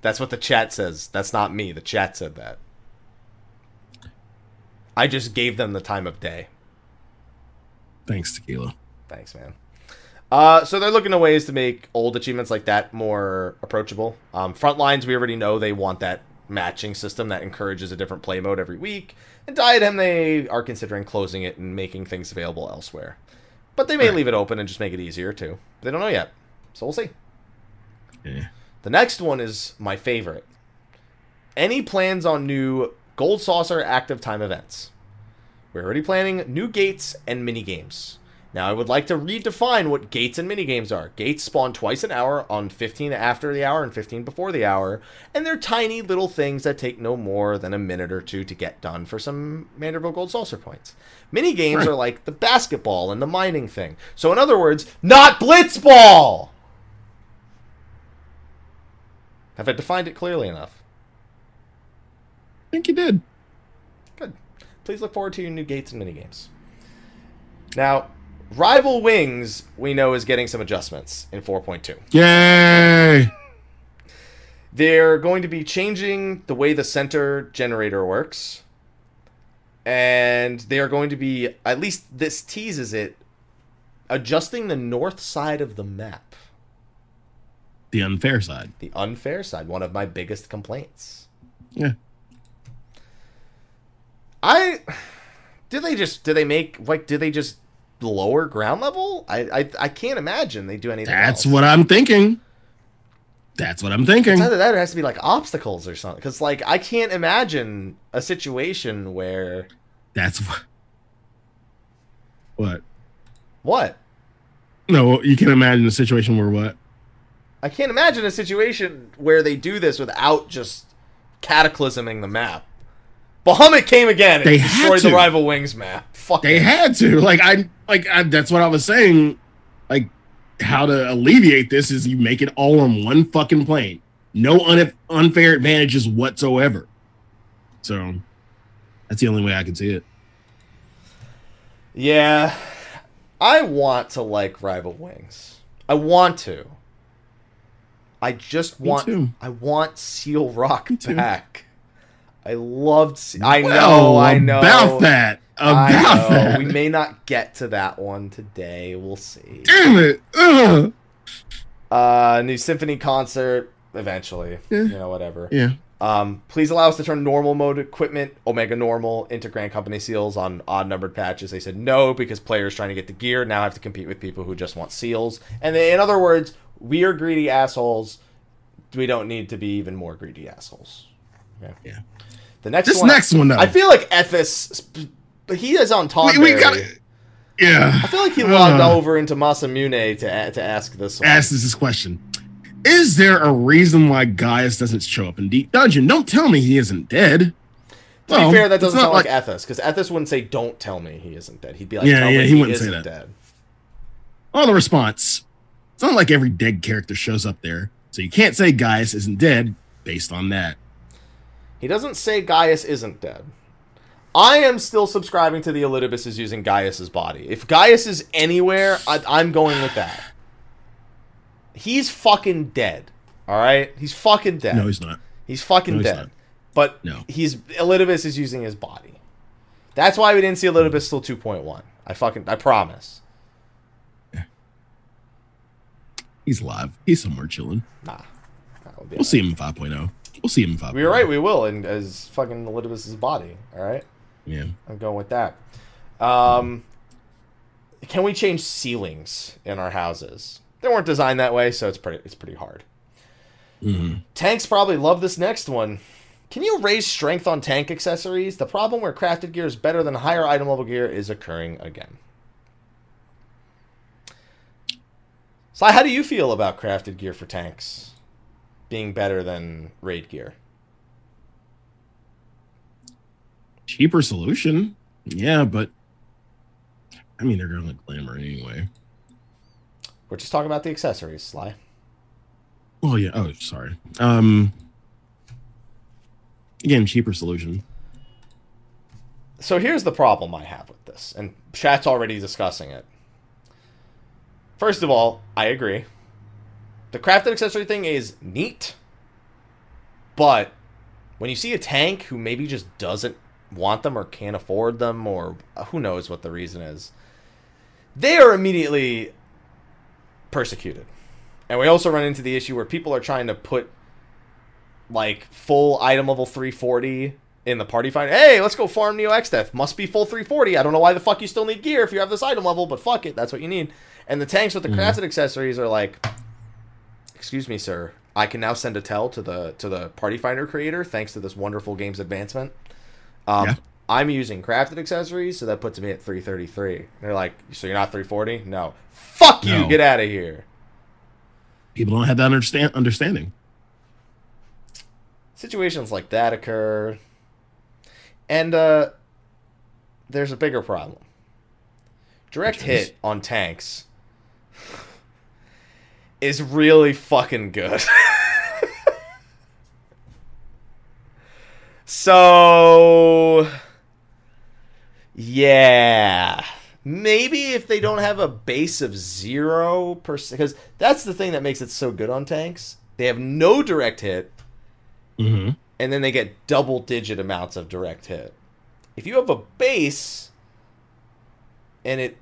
That's what the chat says. That's not me. The chat said that. I just gave them the time of day. Thanks, Tequila. Thanks, man. Uh, so they're looking at ways to make old achievements like that more approachable. Um, Frontlines, we already know they want that matching system that encourages a different play mode every week. And Diadem, they are considering closing it and making things available elsewhere. But they may Right. leave it open and just make it easier too. They don't know yet. So we'll see. Yeah. The next one is my favorite. Any plans on new Gold Saucer active time events? We're already planning new gates and mini games. Now, I would like to redefine what gates and mini games are. Gates spawn twice an hour on 15 after the hour and 15 before the hour, and they're tiny little things that take no more than a minute or two to get done for some Manderville Gold Saucer points. Mini games Right. are like the basketball and the mining thing. So, in other words, not Blitzball! Have I defined it clearly enough? I think you did. Good. please look forward to your new gates and minigames. Now, Rival Wings, we know, is getting some adjustments in 4.2. Yay! They're going to be changing the way the center generator works. And they are going to be, at least this teases it, adjusting the north side of the map. The unfair side. The unfair side, one of my biggest complaints. Yeah. I did they just did they make like did they just lower ground level? I I, I can't imagine they do anything. That's else. what I'm thinking. That's what I'm thinking. It's either that or it has to be like obstacles or something. Because like I can't imagine a situation where That's what. What? what No, you can't imagine a situation where what? I can't imagine a situation where they do this without just cataclysming the map. Bahamut came again and They had destroyed the rival wings map. Fuck They it. had to. Like I like I, that's what I was saying. Like how to alleviate this is you make it all on one fucking plane. No un- unfair advantages whatsoever. So that's the only way I can see it. Yeah, I want to like Rival Wings. I want to. I just want. I want Seal Rock back. I loved. Se- I know. Well, I know. about that. About that. We may not get to that one today. We'll see. Damn it. Ugh. Uh, new symphony concert eventually. Yeah. You know, whatever. Yeah. Um, please allow us to turn normal mode equipment, Omega Normal, into Grand Company seals on odd numbered patches. They said no because players trying to get the gear now have to compete with people who just want seals. And they, in other words, we are greedy assholes. We don't need to be even more greedy assholes. Okay. Yeah. The next This one, next one though. I feel like Ethis, but he is on top. we, we got Yeah. I feel like he logged Uh. over into Masamune to to ask this one. ask this question. Is there a reason why Gaius doesn't show up in Deep Dungeon? Don't tell me he isn't dead. To Well, be fair, that doesn't sound like, Ethis, because Ethis wouldn't say, "Don't tell me he isn't dead." He'd be like, Yeah, "Tell yeah, me he he, wouldn't say that. dead." Oh, the response. It's not like every dead character shows up there. So you can't say Gaius isn't dead based on that. He doesn't say Gaius isn't dead. I am still subscribing to the Elidibus is using Gaius's body. If Gaius is anywhere, I, I'm going with that. He's fucking dead. All right, he's fucking dead. No, he's not. He's fucking No, he's dead. not. But No. he's Elidibus is using his body. That's why we didn't see Elidibus till 2.1. I fucking I promise. He's alive. He's somewhere chilling. Nah. That would be We'll see him in 5.0. We'll see him in. 5.0. We're right. We will, and as fucking Elidibus's body. All right. Yeah. I'm going with that. Um, can we change ceilings in our houses? They weren't designed that way, so it's pretty it's pretty hard. Mhm. Tanks probably love this next one. Can you raise strength on tank accessories? The problem where crafted gear is better than higher item level gear is occurring again. So, how do you feel about crafted gear for tanks being better than raid gear? Cheaper solution. Yeah, but I mean, they're going to glamour anyway. We're just talking about the accessories, Sly. Oh, yeah. Oh, sorry. Um, again, cheaper solution. So here's the problem I have with this, and chat's already discussing it. First of all, I agree. The crafted accessory thing is neat, but when you see a tank who maybe just doesn't want them or can't afford them, or who knows what the reason is, they are immediately persecuted. And we also run into the issue where people are trying to put like full item level 340 in the party find. Hey, let's go farm Neo Exdeath. Must be full 340. I don't know why the fuck you still need gear if you have this item level, but fuck it, that's what you need. And the tanks with the mm-hmm. crafted accessories are like, excuse me, sir. I can now send a tell to the to the party finder creator thanks to this wonderful game's advancement. Um, Yeah. I'm using crafted accessories, so that puts me at 333. They're like, so you're not 340? No. Fuck you. No. Get out of here. People don't have that understand understanding. situations like that occur and uh there's a bigger problem direct hit on tanks is really fucking good so Yeah. Maybe if they don't have a base of zero percent, because that's the thing that makes it so good on tanks. They have no direct hit, Mm-hmm. and then they get double digit amounts of direct hit. If you have a base and it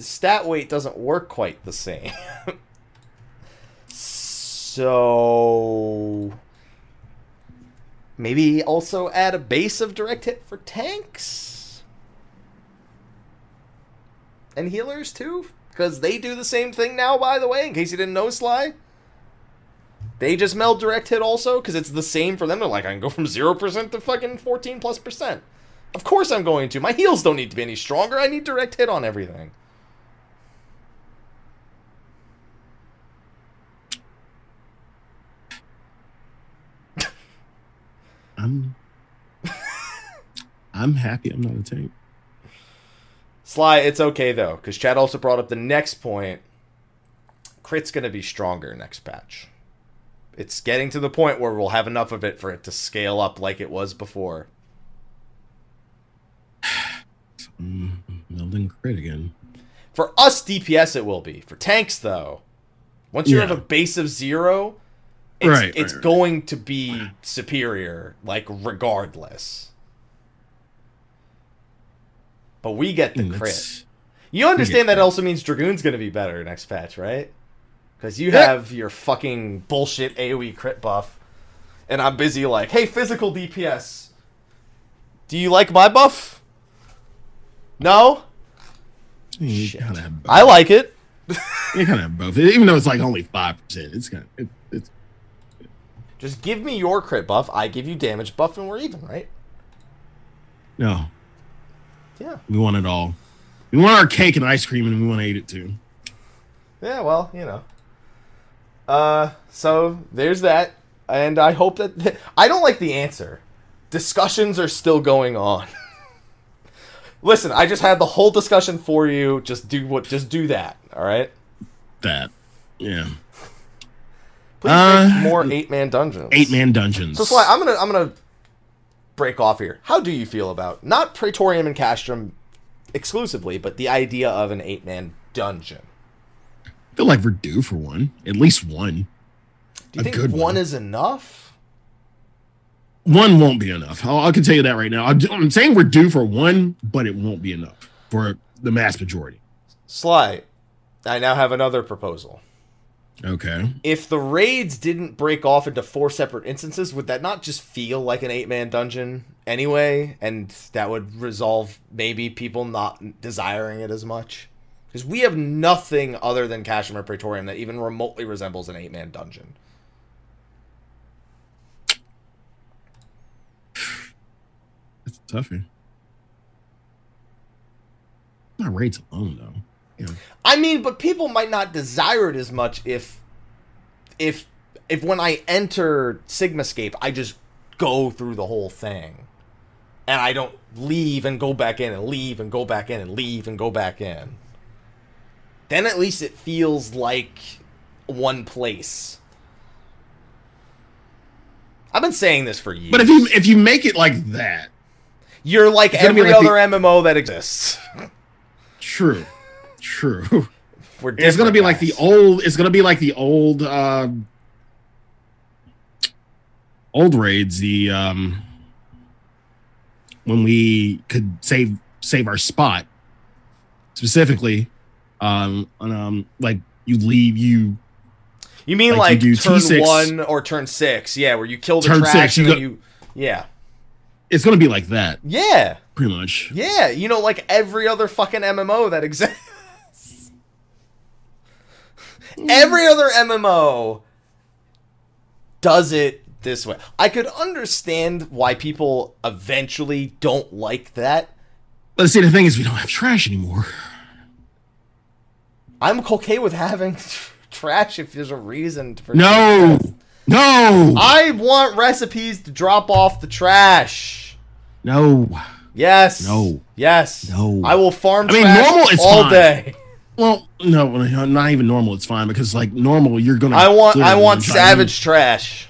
stat weight doesn't work quite the same. so maybe also add a base of direct hit for tanks and healers too because they do the same thing now by the way in case you didn't know sly they just meld direct hit also because it's the same for them. They're like, I can go from 0% to fucking 14 plus percent. Of course I'm going to. My heals don't need to be any stronger. I need direct hit on everything. I'm I'm happy I'm not a tank. Sly, it's okay though, because Chad also brought up the next point. Crit's going to be stronger next patch. It's getting to the point where we'll have enough of it for it to scale up like it was before. Mm, melding crit again. For us DPS, it will be. For tanks, though, once you Yeah. have a base of zero, it's, Right, it's right, right. going to be superior, like regardless. But we get the crit. You understand that crit. also means Dragoon's going to be better next patch, right? Because you have your fucking bullshit AoE crit buff, and I'm busy like, hey, physical DPS. Do you like my buff? No? You Shit. kind have both. I like it. You kind of have both, even though it's like only five percent. It's kind of it, it's Just give me your crit buff, I give you damage buff, and we're even, right? no. Yeah. We want it all. We want our cake and ice cream, and we want to eat it too. Yeah, well, you know. Uh, so there's that, and I hope that I don't like the answer. Discussions are still going on. Listen, I just had the whole discussion for you. Just do what. Just do that. All right. That, yeah. Please Uh, make more eight man dungeons. Eight man dungeons. So Sly, I'm gonna I'm gonna break off here. How do you feel about not Praetorium and Castrum exclusively, but the idea of an eight man dungeon? I feel like we're due for one, at least one. Do you A think good one one. is enough? One won't be enough. I'll, I can tell you that right now. I'm, I'm saying we're due for one, but it won't be enough for the mass majority. Sly, I now have another proposal. Okay. If the raids didn't break off into four separate instances, would that not just feel like an eight man dungeon anyway? And that would resolve maybe people not desiring it as much? Because we have nothing other than Kashmir Praetorium that even remotely resembles an eight man dungeon. It's a toughie. Not rates alone though. I mean, but people might not desire it as much if, if, if when I enter Sigmascape, I just go through the whole thing, and I don't leave and go back in and leave and go back in and leave and go back in. Then at least it feels like one place. I've been saying this for years. But if you if you make it like that, you're like It's gonna be every like the- other MMO that exists, true, true. we're It's gonna be like the old. It's gonna be like the old, uh, old raids. The um, when we could save save our spot specifically, um, on, um, like you leave you You mean Like like, you turn T6. one or turn six? Yeah, where you kill the Turn trash six, you and go- you. Yeah, it's gonna be like that yeah, pretty much. yeah. You know, like every other fucking MMO that exists. Every other MMO does it this way. I could understand why people eventually don't like that. But see, the thing is, we don't have trash anymore. I'm okay with having trash if there's a reason for No, no, I want recipes to drop off the trash. no. Yes. No. Yes. No. I will farm I mean, trash normal is all fine. day. Well, no, not even normal. It's fine because like normal, you're gonna. I want I want savage trash.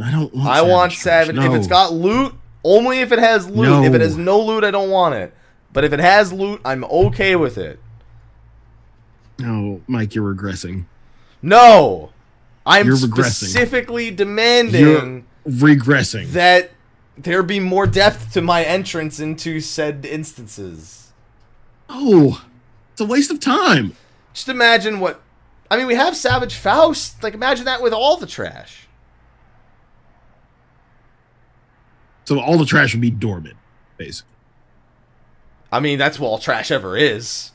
I don't. Want I want trash. savage. No. If it's got loot, Only if it has loot. If it has no loot, I don't want it. But if it has loot, I'm okay with it. No, Mike, you're regressing. No, I'm You're regressing. specifically demanding You're regressing. that there be more depth to my entrance into said instances. oh, it's a waste of time. Just imagine what. I mean, we have Savage Faust. Like, imagine that with all the trash. So all the trash would be dormant, basically. I mean, that's what all trash ever is.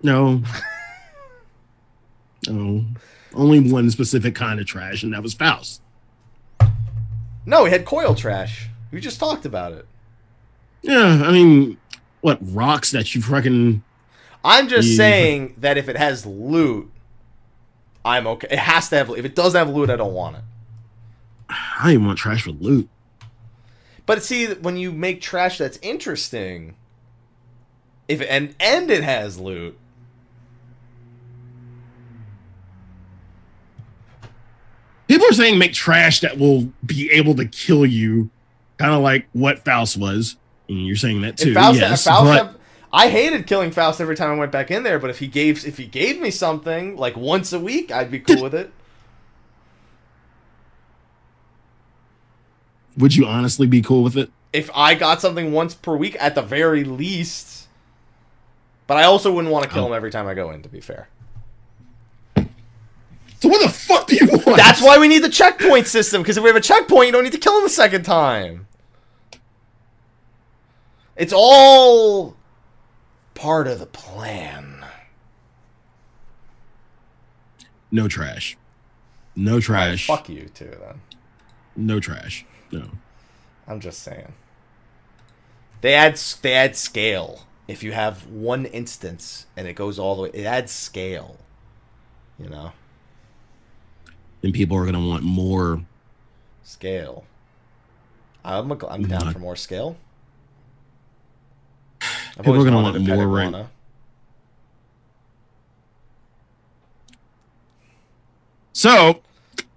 No. no. Only one specific kind of trash, and that was Faust. No, we had coil trash. We just talked about it. Yeah, I mean, what rocks that you fucking I'm just Yeah. saying that if it has loot, I'm okay. It has to have. loot. If it doesn't have loot, I don't want it. I don't even want trash with loot. But see, when you make trash that's interesting, if it, and and it has loot, People are saying make trash that will be able to kill you, kind of like what Faust was. And you're saying that too. if Faust, yes, if Faust but have, I hated killing Faust every time I went back in there. But if he gave if he gave me something like once a week, I'd be cool with it. would you honestly be cool with it? If I got something once per week, at the very least. But I also wouldn't want to kill Oh. him every time I go in. To be fair. So what the fuck do you want? That's why we need the checkpoint system, because if we have a checkpoint, you don't need to kill him a second time. It's all part of the plan. no trash. No trash. Fuck you too, then. No trash. No. I'm just saying. They add they add scale. If you have one instance and it goes all the way, it adds scale. You know, And people are gonna want more. scale. I'm a, I'm down for more scale. I've People are gonna wanted want more right- iguana. So,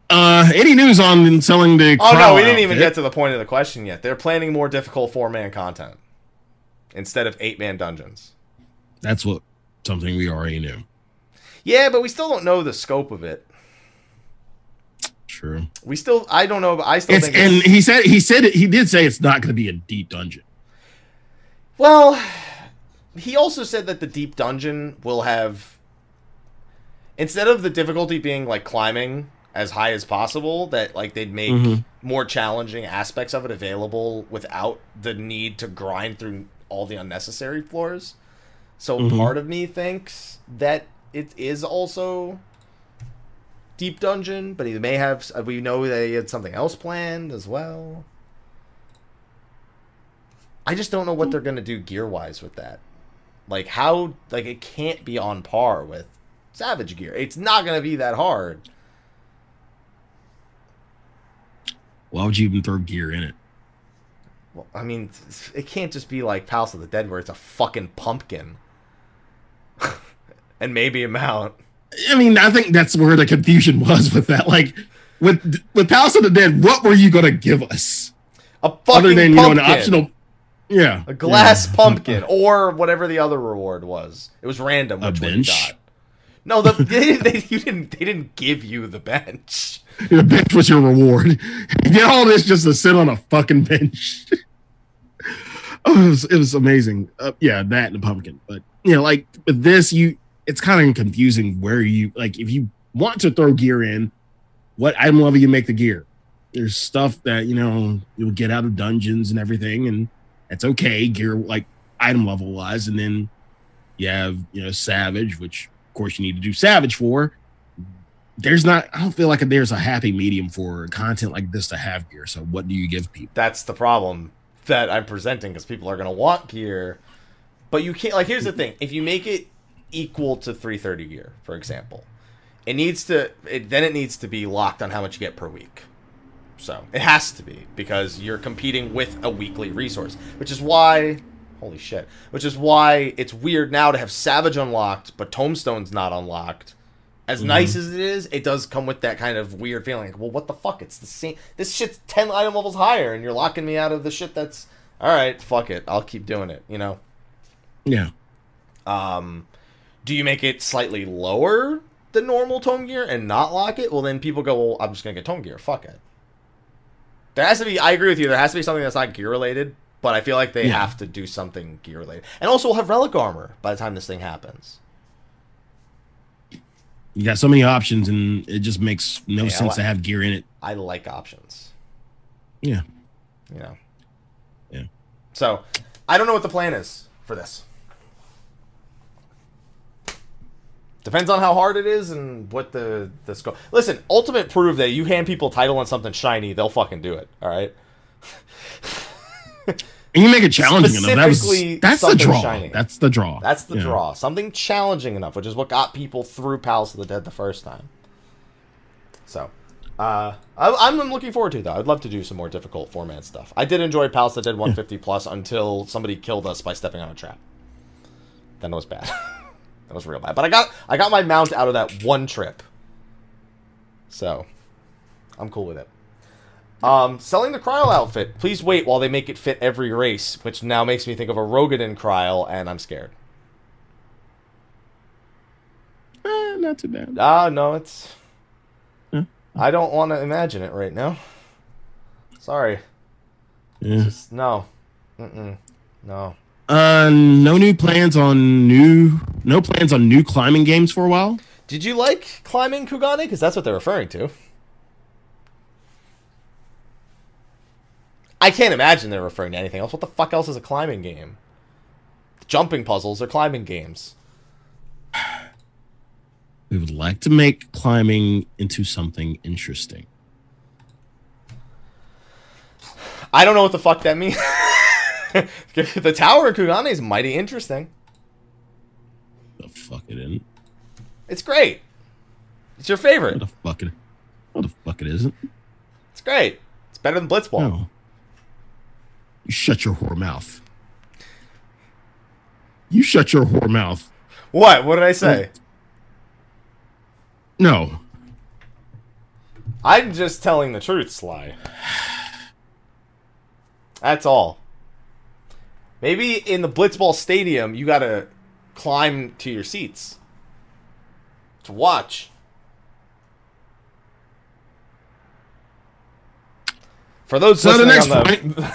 uh, any news on selling the? Oh no, we didn't even get to the point of the question yet. They're planning more difficult four man content instead of eight man dungeons. That's what something we already knew. Yeah, but we still don't know the scope of it. True. We still, I don't know. but I still It's think. and it's, he said he said he did say it's not going to be a deep dungeon. Well, he also said that the deep dungeon will have instead of the difficulty being like climbing as high as possible, that like they'd make Mhm. more challenging aspects of it available without the need to grind through all the unnecessary floors. So Mhm. part of me thinks that it is also deep dungeon, but he may have. We know that he had something else planned as well. I just don't know what they're gonna do gear wise with that. Like how? Like it can't be on par with Savage gear. It's not gonna be that hard. Why would you even throw gear in it? Well, I mean, it can't just be like Palace of the Dead where it's a fucking pumpkin. and maybe a mount. I mean, I think that's where the confusion was with that. Like with with Palace of the Dead, what were you going to give us A fucking other than you know pumpkin. an optional? Yeah, a glass yeah. pumpkin or whatever the other reward was. It was random A which one you bench? got. No, the, they, they, you didn't. They didn't give you the bench. The bench was your reward. You get all this just to sit on a fucking bench. oh, it was, it was amazing. Uh, yeah, that and the pumpkin. But you know, like with this, you it's kind of confusing where you like if you want to throw gear in, what item level you make the gear. There's stuff that you know you'll get out of dungeons and everything, and it's okay gear like item level wise. And then you have you know savage, which of course you need to do savage for there's not i don't feel like there's a happy medium for content like this to have gear so what do you give people That's the problem that I'm presenting because people are gonna want gear, but you can't. Like, here's the thing: if you make it equal to 330 gear, for example, it needs to. It, then it needs to be locked on how much you get per week. So it has to be because you're competing with a weekly resource, which is why. Holy shit! Which is why it's weird now to have Savage unlocked, but Tomestone's not unlocked, As nice as it is, it does come with that kind of weird feeling. Like, well, what the fuck? It's the same. This shit's ten item levels higher, and you're locking me out of the shit that's all right. Fuck it. I'll keep doing it. You know. Yeah. Um, do you make it slightly lower than normal tome gear and not lock it? Well, then people go, well, I'm just gonna get tome gear. Fuck it. There has to be. I agree with you. There has to be something that's not gear related, but I feel like they Yeah. have to do something gear related. And also, we'll have relic armor by the time this thing happens. You got so many options, and it just makes no Yeah, sense I- to have gear in it. I like options. Yeah. You know. Yeah. So, I don't know what the plan is for this. Depends on how hard it is and what the the scope. Listen, Ultimate proved that you hand people title on something shiny, they'll fucking do it. All right. And you make it challenging enough. That was that's the draw. shiny. That's the draw. That's the Yeah. draw. Something challenging enough, which is what got people through Palace of the Dead the first time. So, uh, I, I'm looking forward to it, though. I'd love to do some more difficult format stuff. I did enjoy Palace of the Dead 150 plus until somebody killed us by stepping on a trap. Then it was bad. that was real bad. But I got I got my mount out of that one trip. So, I'm cool with it. Um, selling the Cryo outfit. Please wait while they make it fit every race, which now makes me think of a Roegadyn Cryo, and I'm scared. Eh, not too bad. Ah, no, it's. Hmm. I don't want to imagine it right now. Sorry, Yeah. just no, Mm-mm. no. Uh, no new plans on new. No plans on new climbing games for a while. Did you like climbing Kugane? Because that's what they're referring to. I can't imagine they're referring to anything else. What the fuck else is a climbing game? Jumping puzzles are climbing games. We would like to make climbing into something interesting. I don't know what the fuck that means. the tower of Kugane is mighty interesting. The fuck it isn't. It's great. It's your What favorite. the fuck it? What the fuck it isn't? It's great. It's better than Blitzball. No. You shut your whore mouth. You shut your whore mouth. What? What did I say? No. I'm just telling the truth, Sly. That's all. Maybe in the Blitzball Stadium, you gotta climb to your seats to watch. For those So the listening next on the,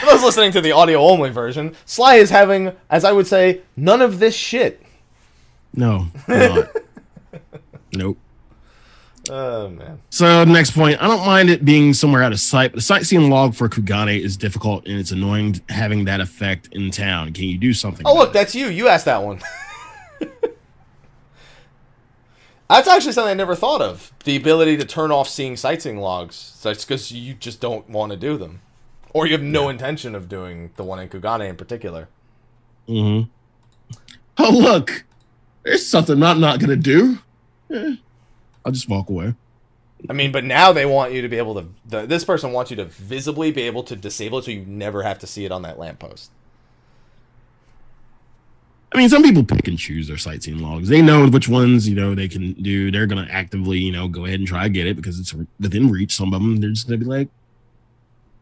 for those listening to the audio only version, Sly is having, as I would say, none of this shit. No. Not. nope. Oh man. So next point, I don't mind it being somewhere out of sight, but the sightseeing log for Kugane is difficult and it's annoying having that effect in town. Can you do something? Oh, look, that's you. You asked that one. that's actually something I never thought of. The ability to turn off seeing sightseeing logs. So it's because you just don't want to do them. Or you have no intention of doing the one in Kugane in particular. it? Mhm. Oh look, there's something I'm not gonna do. Eh, I'll just walk away. I mean, but now they want you to be able to. The, this person wants you to visibly be able to disable it so you never have to see it on that lamppost. I mean, some people pick and choose their sightseeing logs. They know which ones you know they can do. They're gonna actively, you know, go ahead and try to get it because it's within reach. Some of them, they're just gonna be like,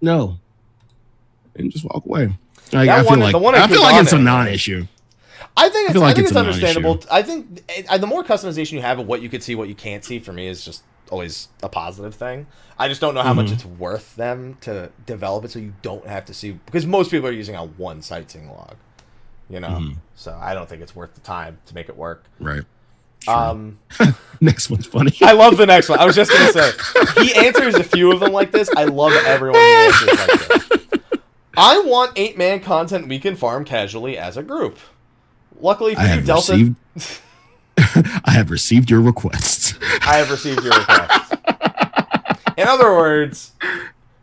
no, and just walk away. Like, I feel one- like I feel like it's a non-issue. I think it's, I like think it's it's, understandable. I think the more customization you have of what you could see, what you can't see, for me is just always a positive thing. I just don't know how much Mhm. it's worth them to develop it so you don't have to see because most people are using a one sightseeing log, you know. Mhm. So I don't think it's worth the time to make it work. Right. Sure. Um, Next one's funny. I love the next one. I was just gonna say he answers a few of them like this. I love everyone who answers like this. I want eight man content we can farm casually as a group. Luckily for I you, have Delta, received. I have received your requests. I have received your request. In other words,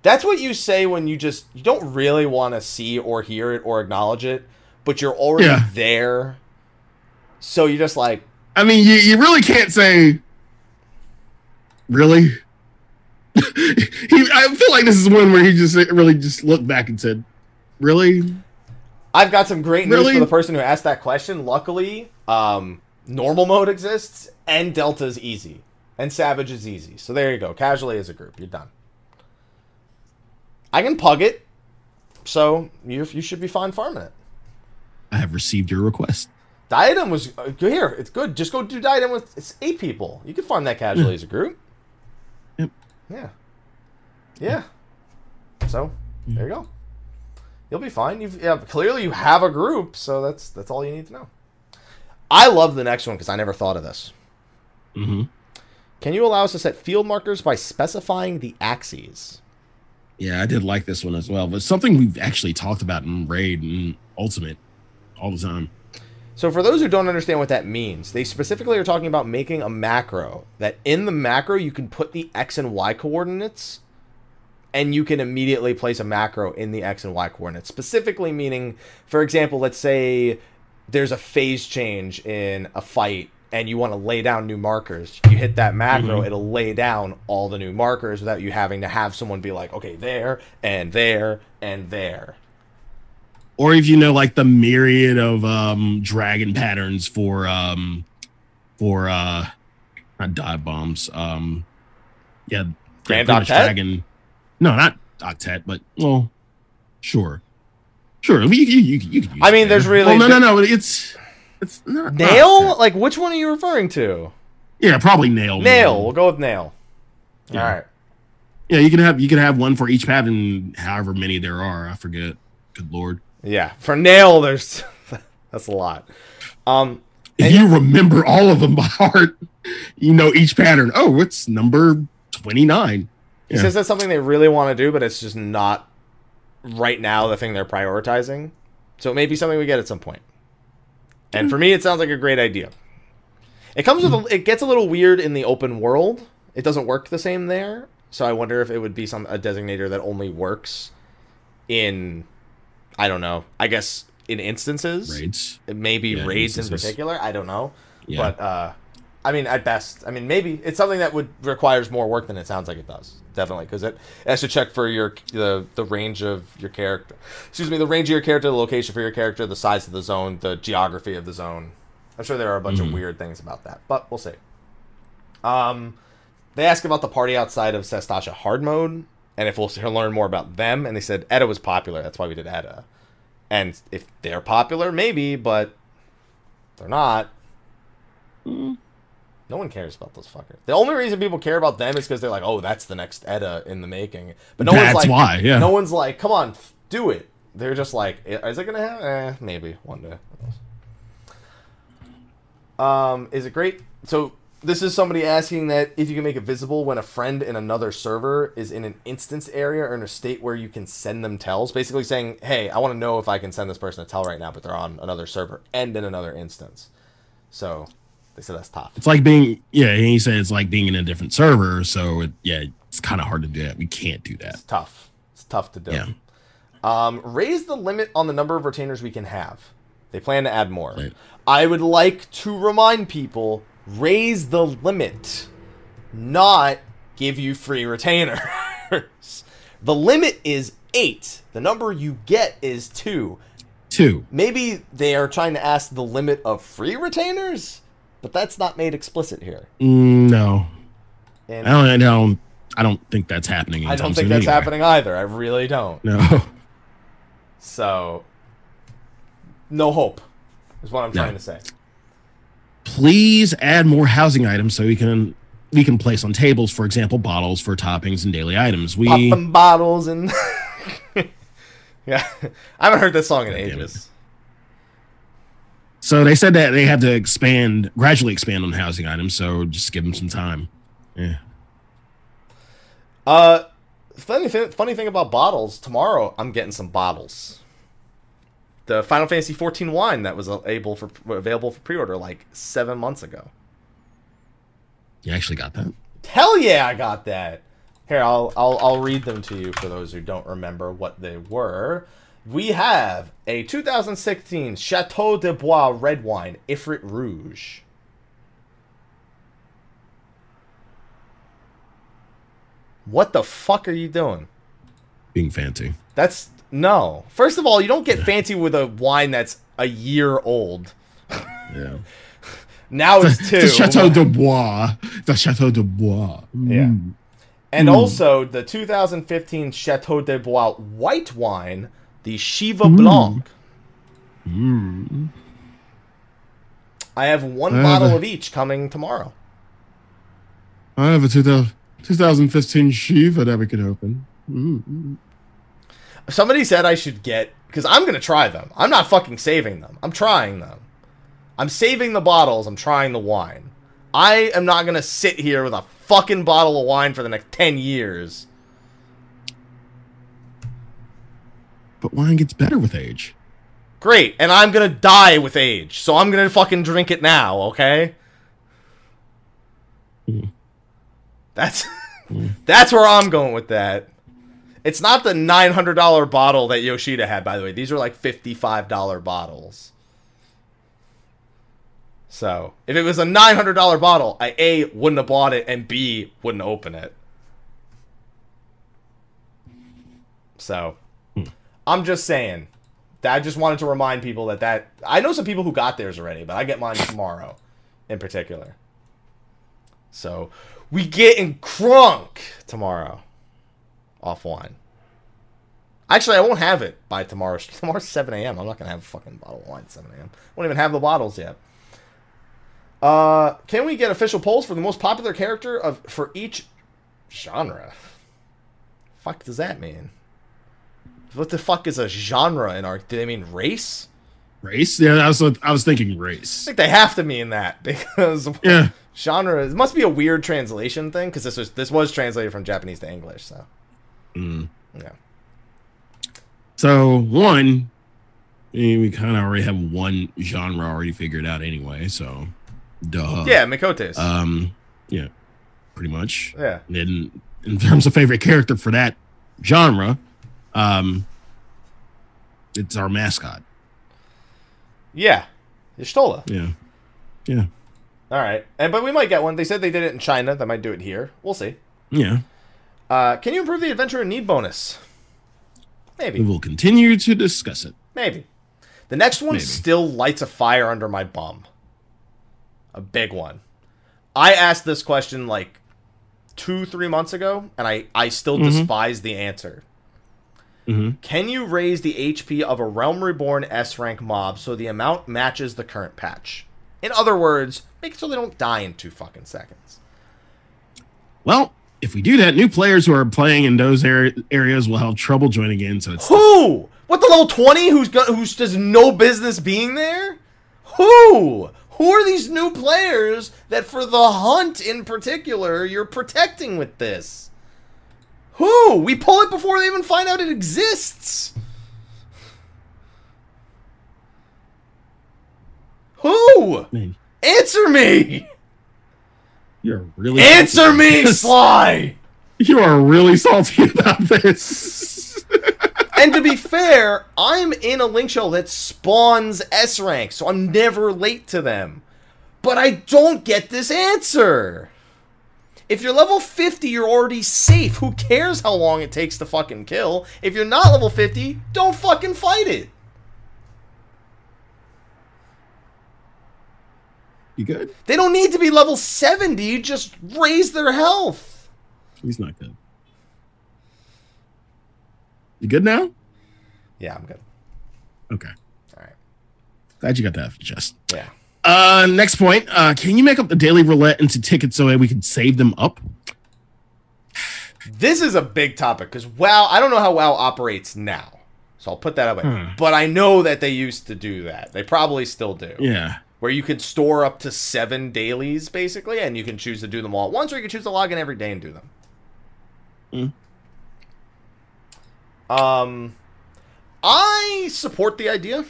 that's what you say when you just you don't really want to see or hear it or acknowledge it, but you're already Yeah. there. So you're just like, I mean, you, you really can't say. Really? he, I feel like this is one where he just really just looked back and said, "Really? I've got some great news Really? for the person who asked that question. Luckily, um, normal mode exists, and Delta is easy, and Savage is easy. So there you go. Casually as a group, you're done. I can pug it, so you you should be fine farming it. I have received your request. Diadem was uh, here. It's good. Just go do Diadem with it's eight people. You can farm that casually as a group. Yep. Yeah. Yeah. So there you go. You'll be fine. You've yeah, clearly you have a group, so that's that's all you need to know. I love the next one because I never thought of this. hmm Can you allow us to set field markers by specifying the axes? Yeah, I did like this one as well. But something we've actually talked about in Raid and Ultimate all the time. So for those who don't understand what that means, they specifically are talking about making a macro that in the macro you can put the x and y coordinates and you can immediately place a macro in the x and y coordinates. Specifically meaning, for example, let's say there's a phase change in a fight and you want to lay down new markers. You hit that macro, Mhm. it'll lay down all the new markers without you having to have someone be like, okay, there and there and there. Or if you know like the myriad of um dragon patterns for um for uh not dive bombs. Um yeah, Grand Octet? dragon. No, not octet, but well sure. Sure. You, you, you, you could use I mean, there's really- Well, no, no, no. It's it's not Nail? octet. Like which one are you referring to? Yeah, probably nail. Nail. We'll go with nail. Yeah. All right. Yeah, you can have you can have one for each pattern, however many there are. I forget. Good lord. Yeah, for nail, there's that's a lot. Um, If you remember all of them by heart, you know each pattern. Oh, it's number twenty nine. He Yeah. says that's something they really want to do, but it's just not right now the thing they're prioritizing. So it may be something we get at some point. And for me, it sounds like a great idea. It comes with a, it gets a little weird in the open world. It doesn't work the same there. So I wonder if it would be some a designator that only works in I don't know. I guess in instances. Raids. maybe Yeah, raids in particular. I don't know, Yeah. but uh, I mean, at best, I mean, maybe it's something that would requires more work than it sounds like it does. Definitely, because it, it has to check for your the the range of your character. Excuse me, the range of your character, the location for your character, the size of the zone, the geography of the zone. I'm sure there are a bunch of Mhm. weird things about that, but we'll see. Um, they ask about the party outside of Sastasha hard mode, and if we'll learn more about them. And they said Edda was popular. That's why we did Edda. And if they're popular, maybe, but they're not. Mm. No one cares about those fuckers. The only reason people care about them is because they're like, oh, that's the next Edda in the making. But no That's one's like, why, yeah. no one's like, come on, do it. They're just like, is it gonna happen? Eh, maybe one day. Um, is it great? So this is somebody asking that if you can make it visible when a friend in another server is in an instance area or in a state where you can send them tells. Basically saying, hey, I want to know if I can send this person a tell right now, but they're on another server and in another instance. So they said that's tough. It's like being yeah. And he said it's like being in a different server. So it, yeah, it's kind of hard to do that. We can't do that. It's tough. It's tough to do. Yeah. Um, raise the limit on the number of retainers we can have. They plan to add more. Right. I would like to remind people raise the limit, not give you free retainers. the limit is eight. The number you get is two. Two. Maybe they are trying to ask the limit of free retainers, but that's not made explicit here. No, And I don't. I don't. I don't think that's happening. I don't think that's anyway. happening either. I really don't. No. So, no hope is what I'm No. trying to say. Please add more housing items so we can we can place on tables, for example, bottles for toppings and daily items. We Pop them bottles and yeah, I haven't heard this song in ages. So they said that they had to expand gradually expand on housing items. So just give them some time. Yeah. Uh, funny thing, funny thing about bottles. Tomorrow, I'm getting some bottles. The Final Fantasy 14 wine that was able for available for pre-order like seven months ago. You actually got that. Hell yeah, I got that. Here, I'll I'll I'll read them to you for those who don't remember what they were. We have a 2016 Chateau de Bois red wine, Ifrit Rouge. What the fuck are you doing? Being fancy. That's no. First of all, you don't get fancy with a wine that's a year old. Yeah. Now it's two. the Chateau de Bois. The Chateau de Bois. Yeah. Mm. And Hmm. also the 2015 Chateau de Bois white wine, the Shiva Hmm. Blanc. Mm. I have one I have bottle a- of each coming tomorrow. I have a 2000, 2015 Shiva that we could open. Mm. Somebody said I should get because I'm gonna try them. I'm not fucking saving them. I'm trying them. I'm saving the bottles. I'm trying the wine. I am not gonna sit here with a fucking bottle of wine for the next ten years. But wine gets better with age. Great, and I'm gonna die with age, so I'm gonna fucking drink it now. Okay. Hmm. That's that's where I'm going with that. It's not the nine hundred dollar bottle that Yoshida had, by the way. These are like fifty five dollar bottles. So if it was a nine hundred dollar bottle, I a wouldn't have bought it, and b wouldn't open it. So I'm just saying. I just wanted to remind people that that I know some people who got theirs already, but I get mine tomorrow, in particular. So we getting crunk tomorrow, off wine. Actually, I won't have it by tomorrow. Tomorrow's 7 a.m. I'm not gonna have a fucking bottle of wine at 7 a.m. I Won't even have the bottles yet. Uh, can we get official polls for the most popular character of for each genre? Fuck does that mean? What the fuck is a genre in art? Do they mean race? Race? Yeah, I was I was thinking Race. I think they have to mean that because Yeah. genre. It must be a weird translation thing because this was this was translated from Japanese to English. So Mm. yeah, So one, I mean, we kind of already have one genre already figured out anyway. So, duh. yeah, Miqo'tes. Um. Yeah. Pretty much. yeah, in in terms of favorite character for that genre, um, it's our mascot. yeah, Y'shtola. Yeah, yeah, All right, and but we might get one. They said they did it in China. They might do it here. We'll see. yeah. Uh, can you improve the adventure and need bonus? Maybe. We will continue to discuss it. maybe. The next one Maybe. still lights a fire under my bum. A big one. I asked this question like two, three months ago, and I I still despise the answer. Mhm. Can you raise the HP of a Realm Reborn S rank mob so the amount matches the current patch? In other words, make it so they don't die in two fucking seconds. Well, if we do that, new players who are playing in those ar- areas will have trouble joining in. So it's Who? What the level twenty? Who's got? Who's does no business being there? Who? Who are these new players that, for the hunt in particular, you're protecting with this? Who? We pull it before they even find out it exists. Who? man, Answer me! you're really Answer me. Sly! You are really salty about this. and to be fair, I'm in a link shell that spawns S rank, so I'm never late to them. But I don't get this answer. If you're level 50, you're already safe. Who cares how long it takes to fucking kill? If you're not level 50, don't fucking fight it. you good? They don't need to be level 70, just raise their health. He's not good. You good now? Yeah, I'm good. Okay. Alright. Glad you got that off your chest. Yeah. Uh, next point. Uh, can you make up the daily roulette into tickets so that we can save them up? This is a big topic because WoW, I don't know how WoW operates now. So I'll put that away. Hmm. But I know that they used to do that. They probably still do. Yeah. Where you could store up to seven dailies, basically, and you can choose to do them all at once, or you can choose to log in every day and do them. Um, I support the idea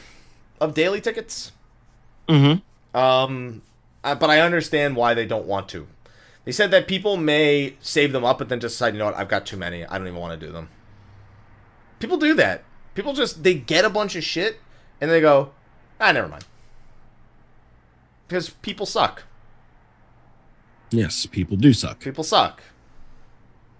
of daily tickets. Mm-hmm. Um, but I understand why they don't want to. They said that people may save them up, but then just decide, you know what, I've got too many. I don't even want to do them. People do that. People just they get a bunch of shit and they go, ah, never mind. Because people suck. Yes, people do suck. People suck.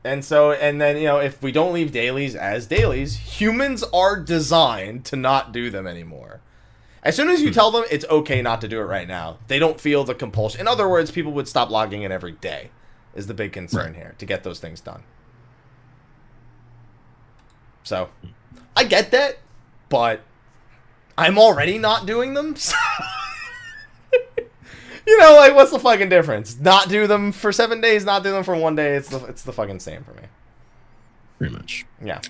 And so, and then, you know, if we don't leave dailies as dailies, humans are designed to not do them anymore. As soon as you tell them it's okay not to do it right now, they don't feel the compulsion. In other words, people would stop logging in every day. Is the big concern Right. here to get those things done. So, I get that, but I'm already not doing them. so- you know, like what's the fucking difference? Not do them for seven days, not do them for one day. It's the it's the fucking same for me. Pretty much. Yeah.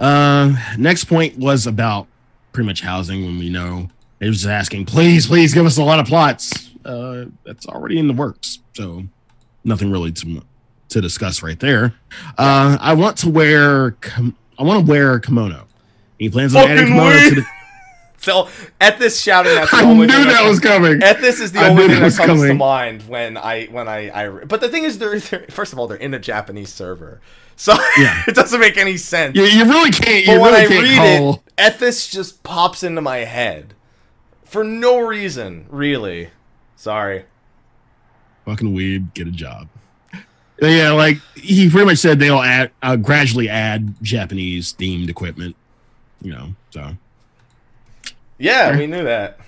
Uh, next point was about pretty much housing when we know they was just asking, please, please give us a lot of plots. Uh, that's already in the works. So nothing really to to discuss right there. Uh, I want to wear I want to wear a kimono. He plans on adding kimono weird. to the. So at this shouting, that's the I only knew thing that was coming. Ethis is the I only thing that comes to mind when I when I, I but the thing is they're, they're first of all they're in a Japanese server so Yeah. it doesn't make any sense You, you really can't. You but when really I can't read call. it Ethis just pops into my head for no reason really sorry fucking weeb, get a job. Yeah, like he pretty much said they'll add uh, gradually add Japanese themed equipment. You know, so yeah we knew that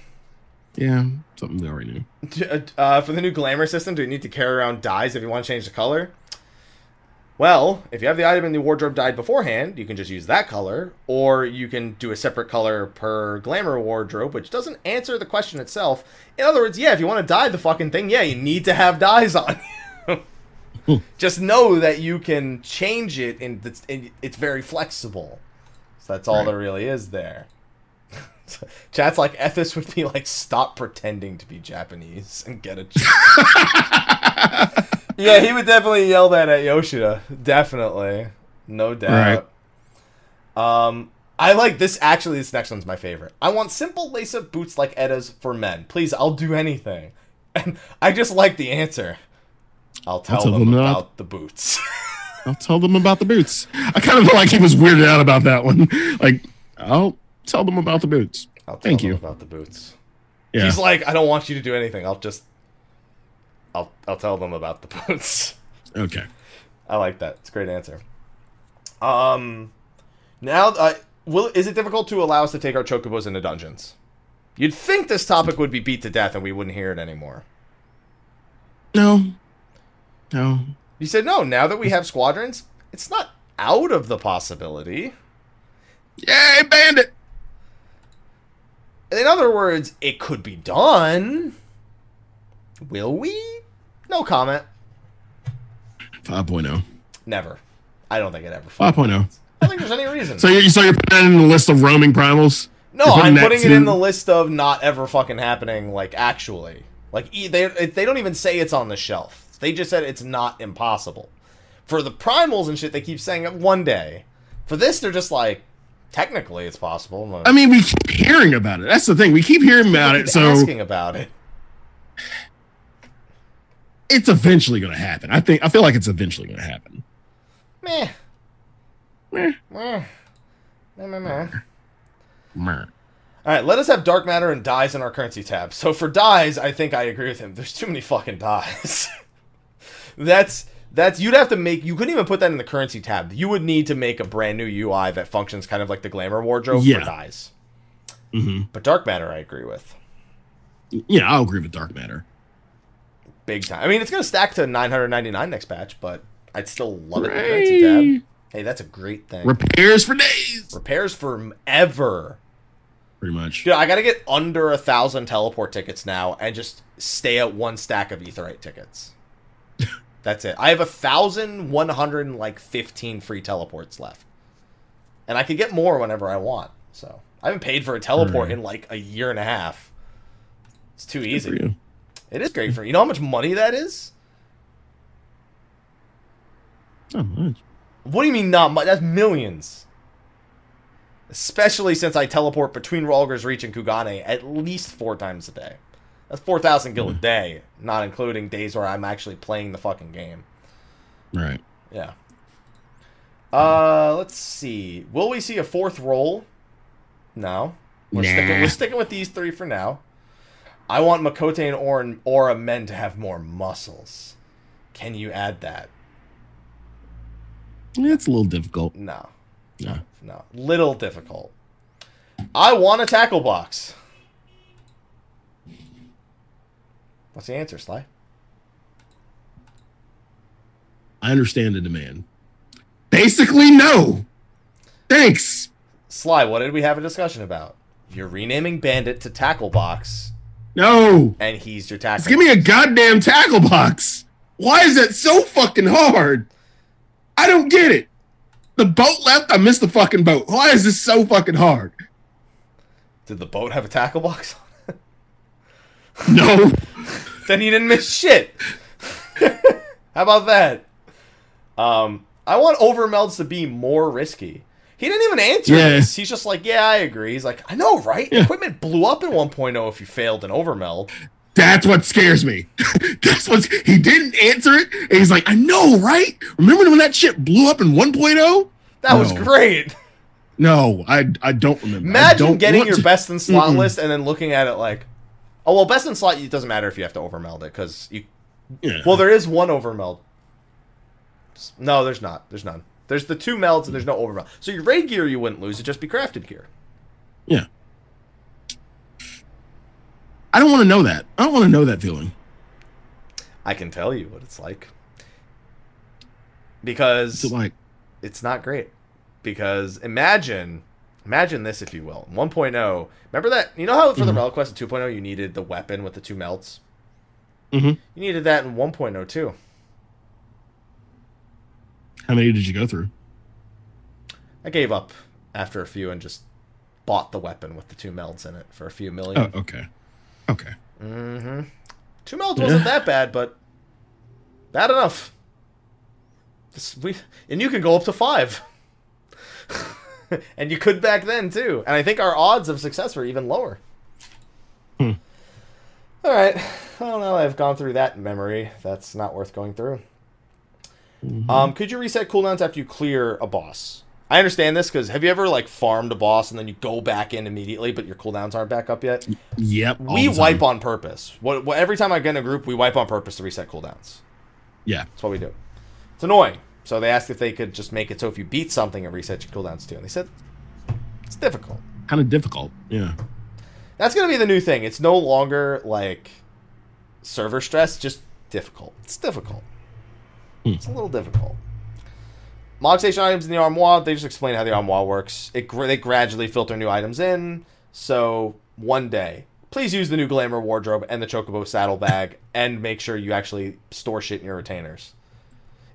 yeah, something they already knew. Uh, for the new glamour system do you need to carry around dyes if you want to change the color well if you have the item in the wardrobe dyed beforehand you can just use that color or you can do a separate color per glamour wardrobe which doesn't answer the question itself in other words yeah if you want to dye the fucking thing yeah you need to have dyes on just know that you can change it and it's, and it's very flexible so that's all Right. there really is there Chat's like Ethis would be like, stop pretending to be Japanese and get a. yeah, he would definitely yell that at Yoshida. Definitely. No doubt. Right. Um I like this actually this next one's my favorite. I want simple lace up boots like Edda's for men. Please, I'll do anything. And I just like the answer. I'll tell, tell them, them about not- the boots. I'll tell them about the boots. I kind of feel like he was weirded out about that one. Like, I'll tell them about the boots. I'll tell Thank them you. about the boots. Yeah, He's like, I don't want you to do anything. I'll just I'll I'll tell them about the boots. okay. I like that. It's a great answer. Um, now, uh, will is it difficult to allow us to take our chocobos into dungeons? You'd think this topic would be beat to death and we wouldn't hear it anymore. No, no. You said no. Now that we have squadrons, it's not out of the possibility. Yay, bandit! In other words, it could be done. Will we? No comment. 5.0. Never. I don't think it ever. 5.0. I don't think there's any reason. So you so you're putting that in the list of roaming primals? No, putting I'm putting it in the list of not ever fucking happening. Like actually, like they they don't even say it's on the shelf. They just said it's not impossible. For the primals and shit, they keep saying it one day. For this, they're just like, technically, it's possible. I mean, we keep hearing about it. That's the thing. We keep hearing about Keep it, so asking about it. It's eventually going to happen. I think. I feel like it's eventually going to happen. Meh. Meh. Meh. Meh, meh, meh. Meh. All right, let us have dark matter and dyes in our currency tab. So for dyes, I think I agree with him. There's too many fucking dyes. that's that's you'd have to make. You couldn't even put that in the currency tab. You would need to make a brand new UI that functions kind of like the glamour wardrobe Yeah. for dyes. hmm But dark matter, I agree with Yeah, I'll agree with dark matter. Big time. I mean, it's gonna stack to 999 next patch, but I'd still love it in the currency. Right. Hey, that's a great thing. Repairs for days. Repairs for forever. Pretty much. Dude, I gotta get under a thousand teleport tickets now and just stay at one stack of Aetheryte tickets. That's it. I have a thousand one hundred and like fifteen free teleports left, and I can get more whenever I want. So I haven't paid for a teleport Alright. in like a year and a half. It's too Good for easy. It is great for you know how much money that is. Oh, nice. What do you mean not much? That's millions. Especially since I teleport between Rhalgr's Reach and Kugane at least four times a day. That's 4,000 gil a day, not including days where I'm actually playing the fucking game. Right. Yeah. Uh, let's see. Will we see a fourth roll? No. We're, sticking, Nah. we're sticking with these three for now. I want Miqo'te and Au Ra, Aura men to have more muscles. Can you add that? It's a little difficult. No. No. No. Little difficult. I want a tackle box. What's the answer, Sly? I understand the demand. Basically, no. Thanks. Sly, what did we have a discussion about? You're renaming Bandit to Tackle Box, No. and he's your tackle. Just give me a goddamn tackle box. Why is that so fucking hard? I don't get it. The boat left, I missed the fucking boat. Why is this so fucking hard? Did the boat have a tackle box? No. then he didn't miss shit. How about that? Um, I want overmelds to be more risky. He didn't even answer Yeah. this. He's just like, yeah, I agree. He's like, I know, right? Yeah. Equipment blew up in 1.0 if you failed an overmeld. That's what scares me. That's what he didn't answer it. And he's like, I know, right? Remember when that shit blew up in 1.0? That was great. No, I I don't remember. Imagine don't getting your to- best in slot Mm-mm. list and then looking at it like, oh well, best in slot. It doesn't matter if you have to overmeld it because you. Yeah. Well, there is one overmeld. No, there's not. There's none. There's the two melds and there's no overmeld. So your raid gear you wouldn't lose. It'd just be crafted gear. yeah. I don't want to know that. I don't want to know that feeling. I can tell you what it's like. Because It's like, it's not great. Because imagine, imagine this if you will. In 1.0, remember that? You know how for the Mhm. Relic Quest in 2.0 you needed the weapon with the two melds? Mm-hmm. You needed that in 1.0 too. How many did you go through? I gave up after a few and just bought the weapon with the two melds in it for a few million. Oh, okay. Okay. Mm-hmm. Two melds wasn't that bad, but bad enough. This, we and you can go up to five. and you could back then too. And I think our odds of success were even lower. Hmm. All right. Well, now I've gone through that memory, that's not worth going through. Mhm. Um, could you reset cooldowns after you clear a boss? I understand this because have you ever like farmed a boss and then you go back in immediately, but your cooldowns aren't back up yet? Yep. we wipe on purpose. What, what every time I get in a group, we wipe on purpose to reset cooldowns. Yeah. That's what we do. It's annoying. So they asked if they could just make it so if you beat something, it resets your cooldowns too. And they said it's difficult. Kind of difficult. Yeah. That's gonna be the new thing. It's no longer like server stress, just difficult. It's difficult. Hmm. It's a little difficult. Mog station items in the armoire, they just explain how the armoire works. It they gradually filter new items in. So one day, please use the new glamour wardrobe and the chocobo saddlebag, and make sure you actually store shit in your retainers.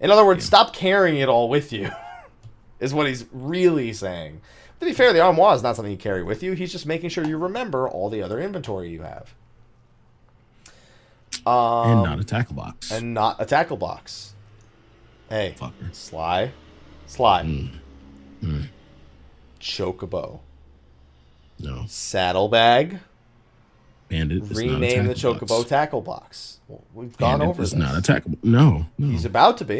In other words, stop carrying it all with you. is what he's really saying. To be fair, the armoire is not something you carry with you. He's just making sure you remember all the other inventory you have. Um, and not a tackle box. and not a tackle box. Hey, Fucker. Sly, Sly, Mm. Mm. Chocobo, No. saddlebag. Bandit. is not a rename the Chocobo box. tackle box. We've gone Bandit over is this. not a tackle. No. No. He's about to be.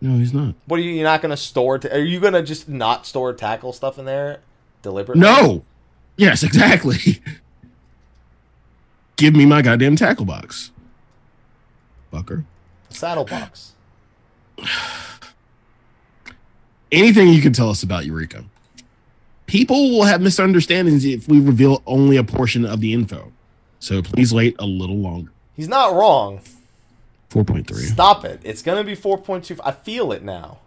no, he's not. What are you? You're not going to store? Ta- are you going to just not store tackle stuff in there deliberately? No. Yes, exactly. Give me my goddamn tackle box. Fucker. saddle box. Anything you can tell us about Eureka. People will have misunderstandings if we reveal only a portion of the info. So please wait a little longer. He's not wrong. 4.3. Stop it. It's going to be 4.2. I feel it now.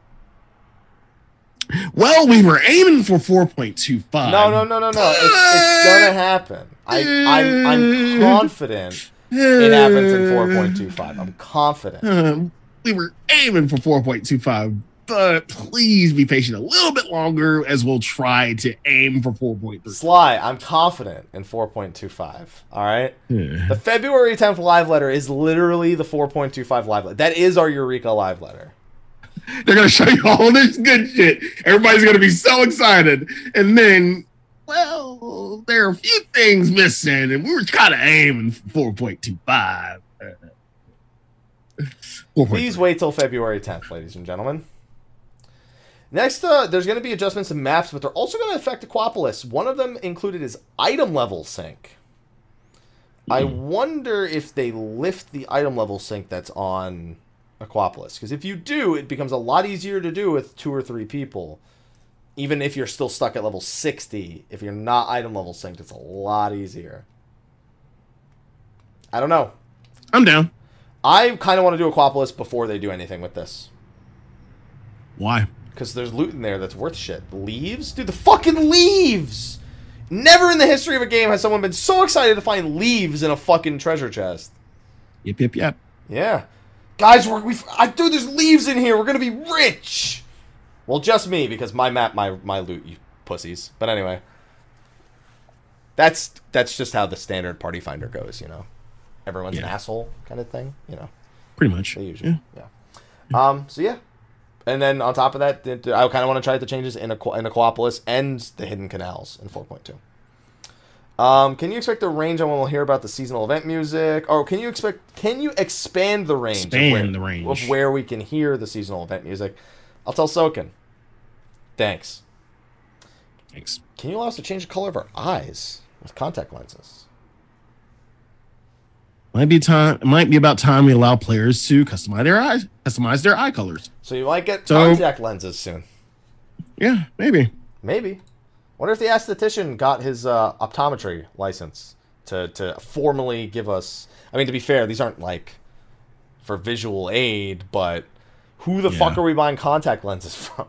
Well, we were aiming for 4.25. No, no, no, no, no. It's, it's gonna happen. I, I'm, I'm confident it happens in 4.25. I'm confident. Um, we were aiming for 4.25, but please be patient a little bit longer as we'll try to aim for 4.3. Sly, I'm confident in 4.25. All right. Yeah. The February 10th live letter is literally the 4.25 live letter. That is our Eureka live letter. They're gonna show you all this good shit. Everybody's gonna be so excited, and then, well, there are a few things missing, and we were kind of aiming for 4.25. Please wait till February 10th, ladies and gentlemen. Next, uh, there's going to be adjustments to maps, but they're also going to affect Aquapolis. One of them included is item level sync. I wonder if they lift the item level sync that's on Aquapolis. Because if you do, it becomes a lot easier to do with two or three people. Even if you're still stuck at level 60, if you're not item level synced, it's a lot easier. I don't know. I'm down. I kind of want to do Aquapolis before they do anything with this. Why? Because there's loot in there that's worth shit. Leaves? Dude, the fucking leaves! Never in the history of a game has someone been so excited to find leaves in a fucking treasure chest. Yep, yep, yep. Yeah. Guys, we're, we I dude, there's leaves in here. We're gonna be rich. Well, just me because my map, my my loot, you pussies. But anyway, that's that's just how the standard party finder goes. You know, everyone's an asshole kind of thing. You know, Pretty much. they usually. Yeah. Um. So yeah. And then on top of that, th- th- I kind of want to try the changes in Aqu- in Aquapolis and the hidden canals in 4.2. Um, can you expect the range on when we'll hear about the seasonal event music? Or can you expect? Can you expand the range? of Expand where- the range. of where we can hear the seasonal event music. I'll tell Soken. Thanks. Thanks. Can you allow us to change the color of our eyes with contact lenses? Might be time. It might be about time we allow players to customize their eyes, customize their eye colors. So you might get So- contact lenses soon. Yeah, maybe. Maybe. Wonder if the esthetician got his uh, optometry license to to formally give us. I mean, to be fair, these aren't like for visual aid, but who the fuck are we buying contact lenses from?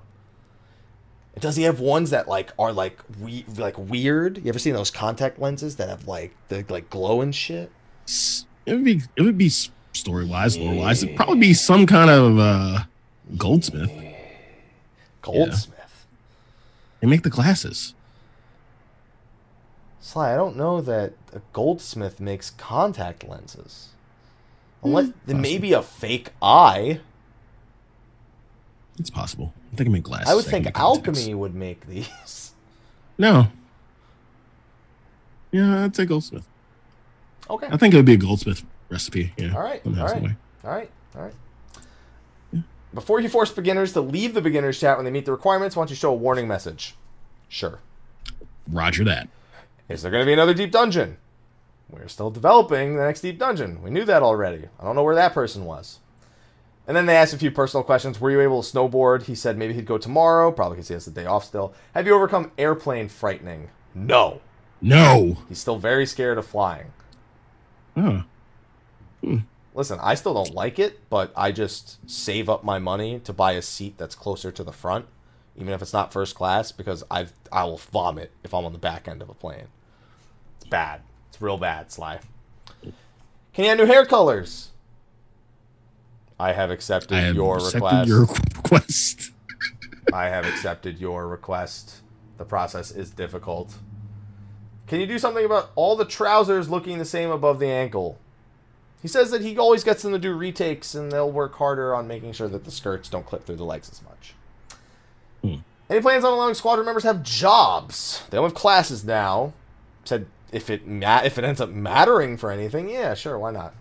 Does he have ones that like are like we like weird? You ever seen those contact lenses that have like the like glow and shit? S- It would be. It would be story wise, lore wise. It'd probably be some kind of uh, goldsmith. Goldsmith. They make the glasses. Sly, I don't know that a goldsmith makes contact lenses. Unless it may be a fake eye. It's possible. They can make glasses. I would They can think make contacts. alchemy would make these. No. Yeah, I'd say goldsmith. Okay. I think it would be a goldsmith recipe. Yeah. All right. somehow, All right. All right. All right. Before you force beginners to leave the beginners chat when they meet the requirements, why don't you show a warning message? Sure. Roger that. Is there going to be another deep dungeon? We're still developing the next deep dungeon. We knew that already. I don't know where that person was. And then they asked a few personal questions. Were you able to snowboard? He said maybe he'd go tomorrow, probably because he has the day off still. Have you overcome airplane frightening? No. No. He's still very scared of flying. Oh. Listen, I still don't like it, but I just save up my money to buy a seat that's closer to the front, even if it's not first class, because I've I will vomit if I'm on the back end of a plane. It's bad. It's real bad, Sly. Can you have new hair colors? I have accepted I have your accepted request. your request. I have accepted your request. The process is difficult. Can you do something about all the trousers looking the same above the ankle? He says that he always gets them to do retakes and they'll work harder on making sure that the skirts don't clip through the legs as much. Hmm. Any plans on allowing squadron members to have jobs? They don't have classes now. Said if it ma- if it ends up mattering for anything, yeah, sure, why not?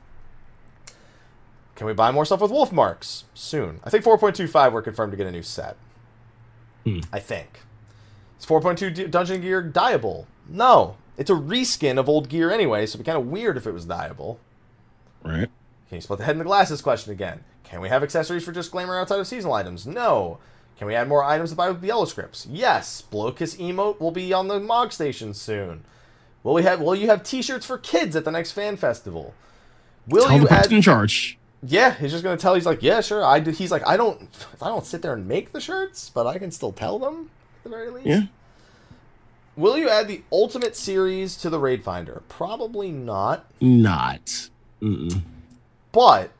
Can we buy more stuff with wolf marks soon? I think 4.25 we're confirmed to get a new set. Hmm. I think. Is 4.2 D- Dungeon Gear dyeable? No. It's a reskin of old gear anyway, so it'd be kind of weird if it was dyeable. Right. Can you split the head and the glasses question again? Can we have accessories for just glamour outside of seasonal items? No. Can we add more items to buy with the yellow scrips? Yes. Blowkiss emote will be on the Mog Station soon. Will we have? Will you have T-shirts for kids at the next fan festival? Will Tell you the add? in charge. Yeah, he's just gonna tell. He's like, yeah, sure. I do. He's like, I don't. I don't sit there and make the shirts, but I can still tell them at the very least. Yeah. Will you add the Ultimate Series to the Raid Finder? Probably not, Not. Mm-mm. but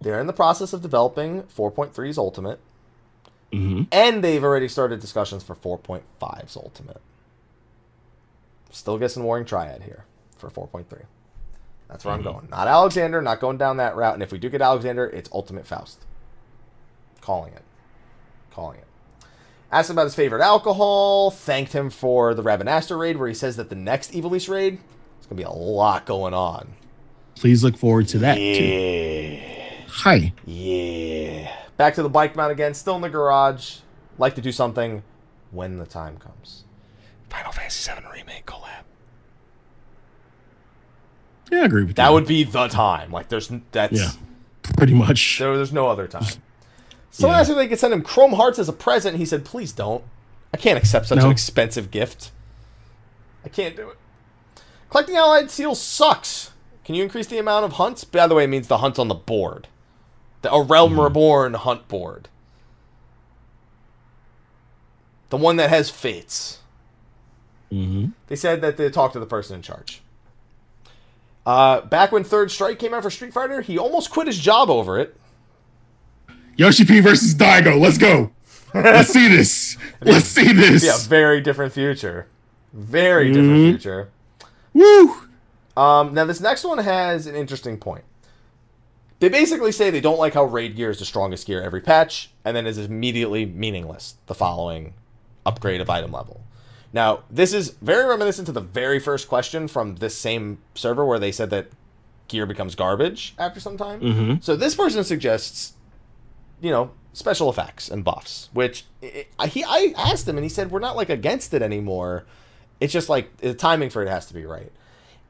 they're in the process of developing 4.3's Ultimate, Mm-hmm. and they've already started discussions for 4.5's Ultimate. Still guessing Warring Triad here for 4.3. That's where I'm going. Not Alexander, not going down that route. And if we do get Alexander, it's Ultimate Faust. Calling it. Calling it. Asked him about his favorite alcohol. Thanked him for the Rabanastre raid, where he says that the next Ivalice raid is going to be a lot going on. Please look forward to that too. Hi. Yeah. Back to the bike mount again. Still in the garage. Like to do something when the time comes. Final Fantasy VII Remake collab. Yeah, I agree with That you. would be the time. Like, there's that's Yeah. Pretty much. there, there's no other time. Someone Yeah. asked if they could send him Chrome Hearts as a present. He said, "Please don't. I can't accept such an expensive gift. I can't do it. Collecting allied seals sucks. Can you increase the amount of hunts? By the way, it means the hunts on the board. The, a Realm Reborn hunt board. The one that has fates. Mm-hmm. They said that they talked to the person in charge. Uh, back when Third Strike came out for Street Fighter, he almost quit his job over it. Yoshi P versus Daigo. Let's go. Let's see this. Let's see this. Yeah, very different future. Very different Mhm. future. Woo. Um, now, this next one has an interesting point. They basically say they don't like how raid gear is the strongest gear every patch, and then is immediately meaningless the following upgrade of item level. Now, this is very reminiscent to the very first question from this same server where they said that gear becomes garbage after some time. Mm-hmm. So this person suggests, you know, special effects and buffs, which i I he I asked him and he said we're not like against it anymore. It's just like the timing for it has to be right.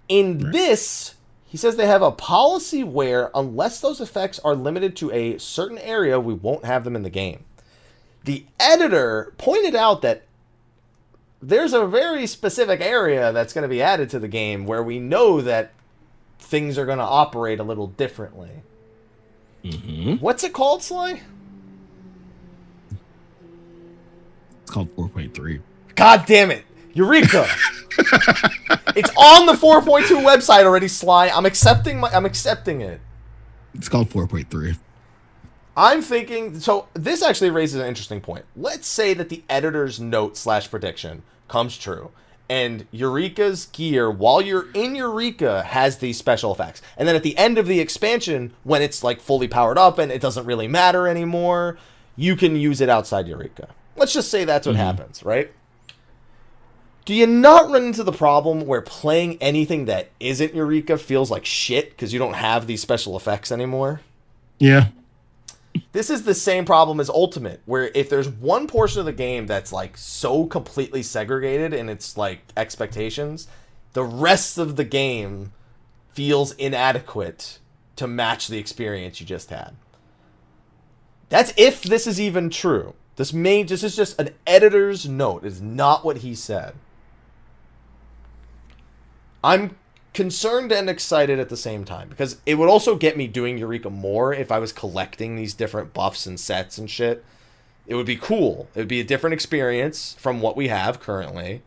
In this, he says they have a policy where unless those effects are limited to a certain area, we won't have them in the game. The editor pointed out that there's a very specific area that's going to be added to the game where we know that things are going to operate a little differently. Mm-hmm. What's it called, Sly? It's called 4.3. God damn it. Eureka! it's on the 4.2 website already, Sly. I'm accepting my I'm accepting it. It's called 4.3. I'm thinking so this actually raises an interesting point. Let's say that the editor's note slash prediction comes true. And Eureka's gear, while you're in Eureka, has these special effects. And then at the end of the expansion, when it's like fully powered up and it doesn't really matter anymore, you can use it outside Eureka. Let's just say that's what mm-hmm. happens, right? Do you not run into the problem where playing anything that isn't Eureka feels like shit because you don't have these special effects anymore? Yeah. This is the same problem as Ultimate, where if there's one portion of the game that's like so completely segregated in its like expectations, the rest of the game feels inadequate to match the experience you just had. That's if this is even true. This may this is just an editor's note. It's not what he said. I'm concerned and excited at the same time because it would also get me doing Eureka more if I was collecting these different buffs and sets and shit. It would be cool. It would be a different experience from what we have currently,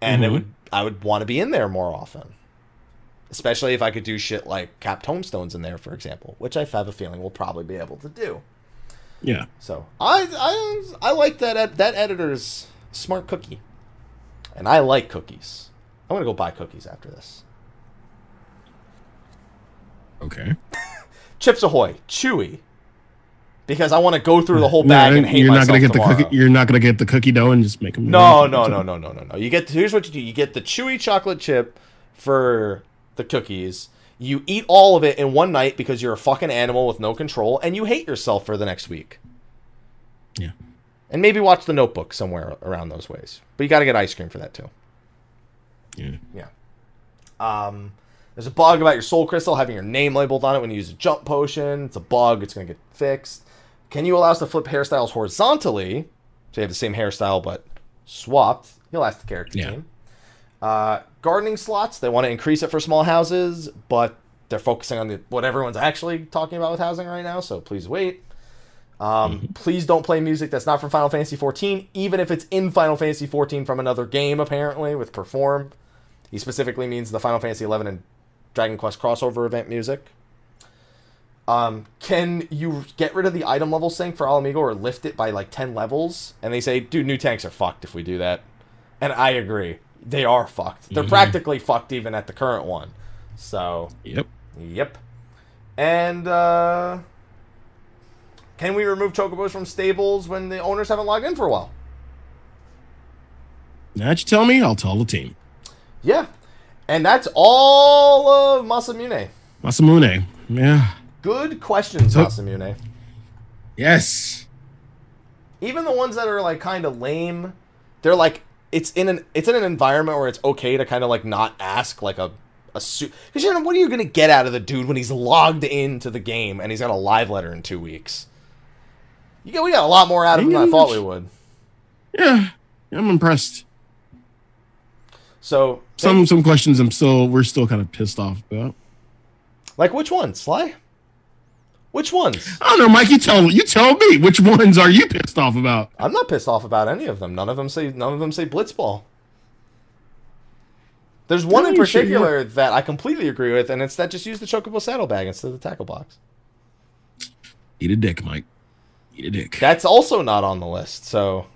and it Mhm. would I would want to be in there more often. Especially if I could do shit like cap tomestones in there, for example, which I have a feeling we'll probably be able to do. Yeah. So I I I like that ed- that editor's smart cookie, and I like cookies. I'm gonna go buy cookies after this. Okay. Chips Ahoy, Chewy, because I want to go through the whole No, bag and hate you're not myself gonna get tomorrow. the cookie. You're not gonna get the cookie dough and just make them. No, no, no, no, no, no, no. You get here's what you do. You get the chewy chocolate chip for the cookies. You eat all of it in one night because you're a fucking animal with no control, and you hate yourself for the next week. Yeah. And maybe watch The Notebook somewhere around those ways. But you got to get ice cream for that too. Yeah. Yeah. Um, there's a bug about your soul crystal having your name labeled on it when you use a jump potion. It's a bug. It's going to get fixed. Can you allow us to flip hairstyles horizontally? So you have the same hairstyle but swapped. You'll ask the character Yeah. team. Uh, gardening slots. They want to increase it for small houses, but they're focusing on the, what everyone's actually talking about with housing right now. So please wait. Um, Please don't play music that's not from Final Fantasy 14, even if it's in Final Fantasy 14 from another game. Apparently, with perform. He specifically means the Final Fantasy 11 and Dragon Quest crossover event music. Um, can you get rid of the item level sync for Ala Mhigo or lift it by like 10 levels? And they say, dude, new tanks are fucked if we do that. And I agree. They are fucked. They're Mhm. practically fucked even at the current one. So, Yep. yep. And, uh, can we remove chocobos from stables when the owners haven't logged in for a while? Now that you tell me, I'll tell the team. Yeah. And that's all of Masamune. Masamune. Yeah. Good questions, So- Masamune. Yes. Even the ones that are like kind of lame, they're like it's in an it's in an environment where it's okay to kind of like not ask like a a suit because you know what are you gonna get out of the dude when he's logged into the game and he's got a live letter in two weeks? You get we got a lot more out of him than I thought we would. Yeah. I'm impressed. So Some some questions I'm still we're still kind of pissed off about. Like which ones, Sly? Which ones? I don't know, Mike. You tell you tell me which ones are you pissed off about? I'm not pissed off about any of them. None of them say none of them say blitzball. There's one in particular that I completely agree with, and it's that just use the chocobo saddlebag instead of the tackle box. Eat a dick, Mike. Eat a dick. That's also not on the list. So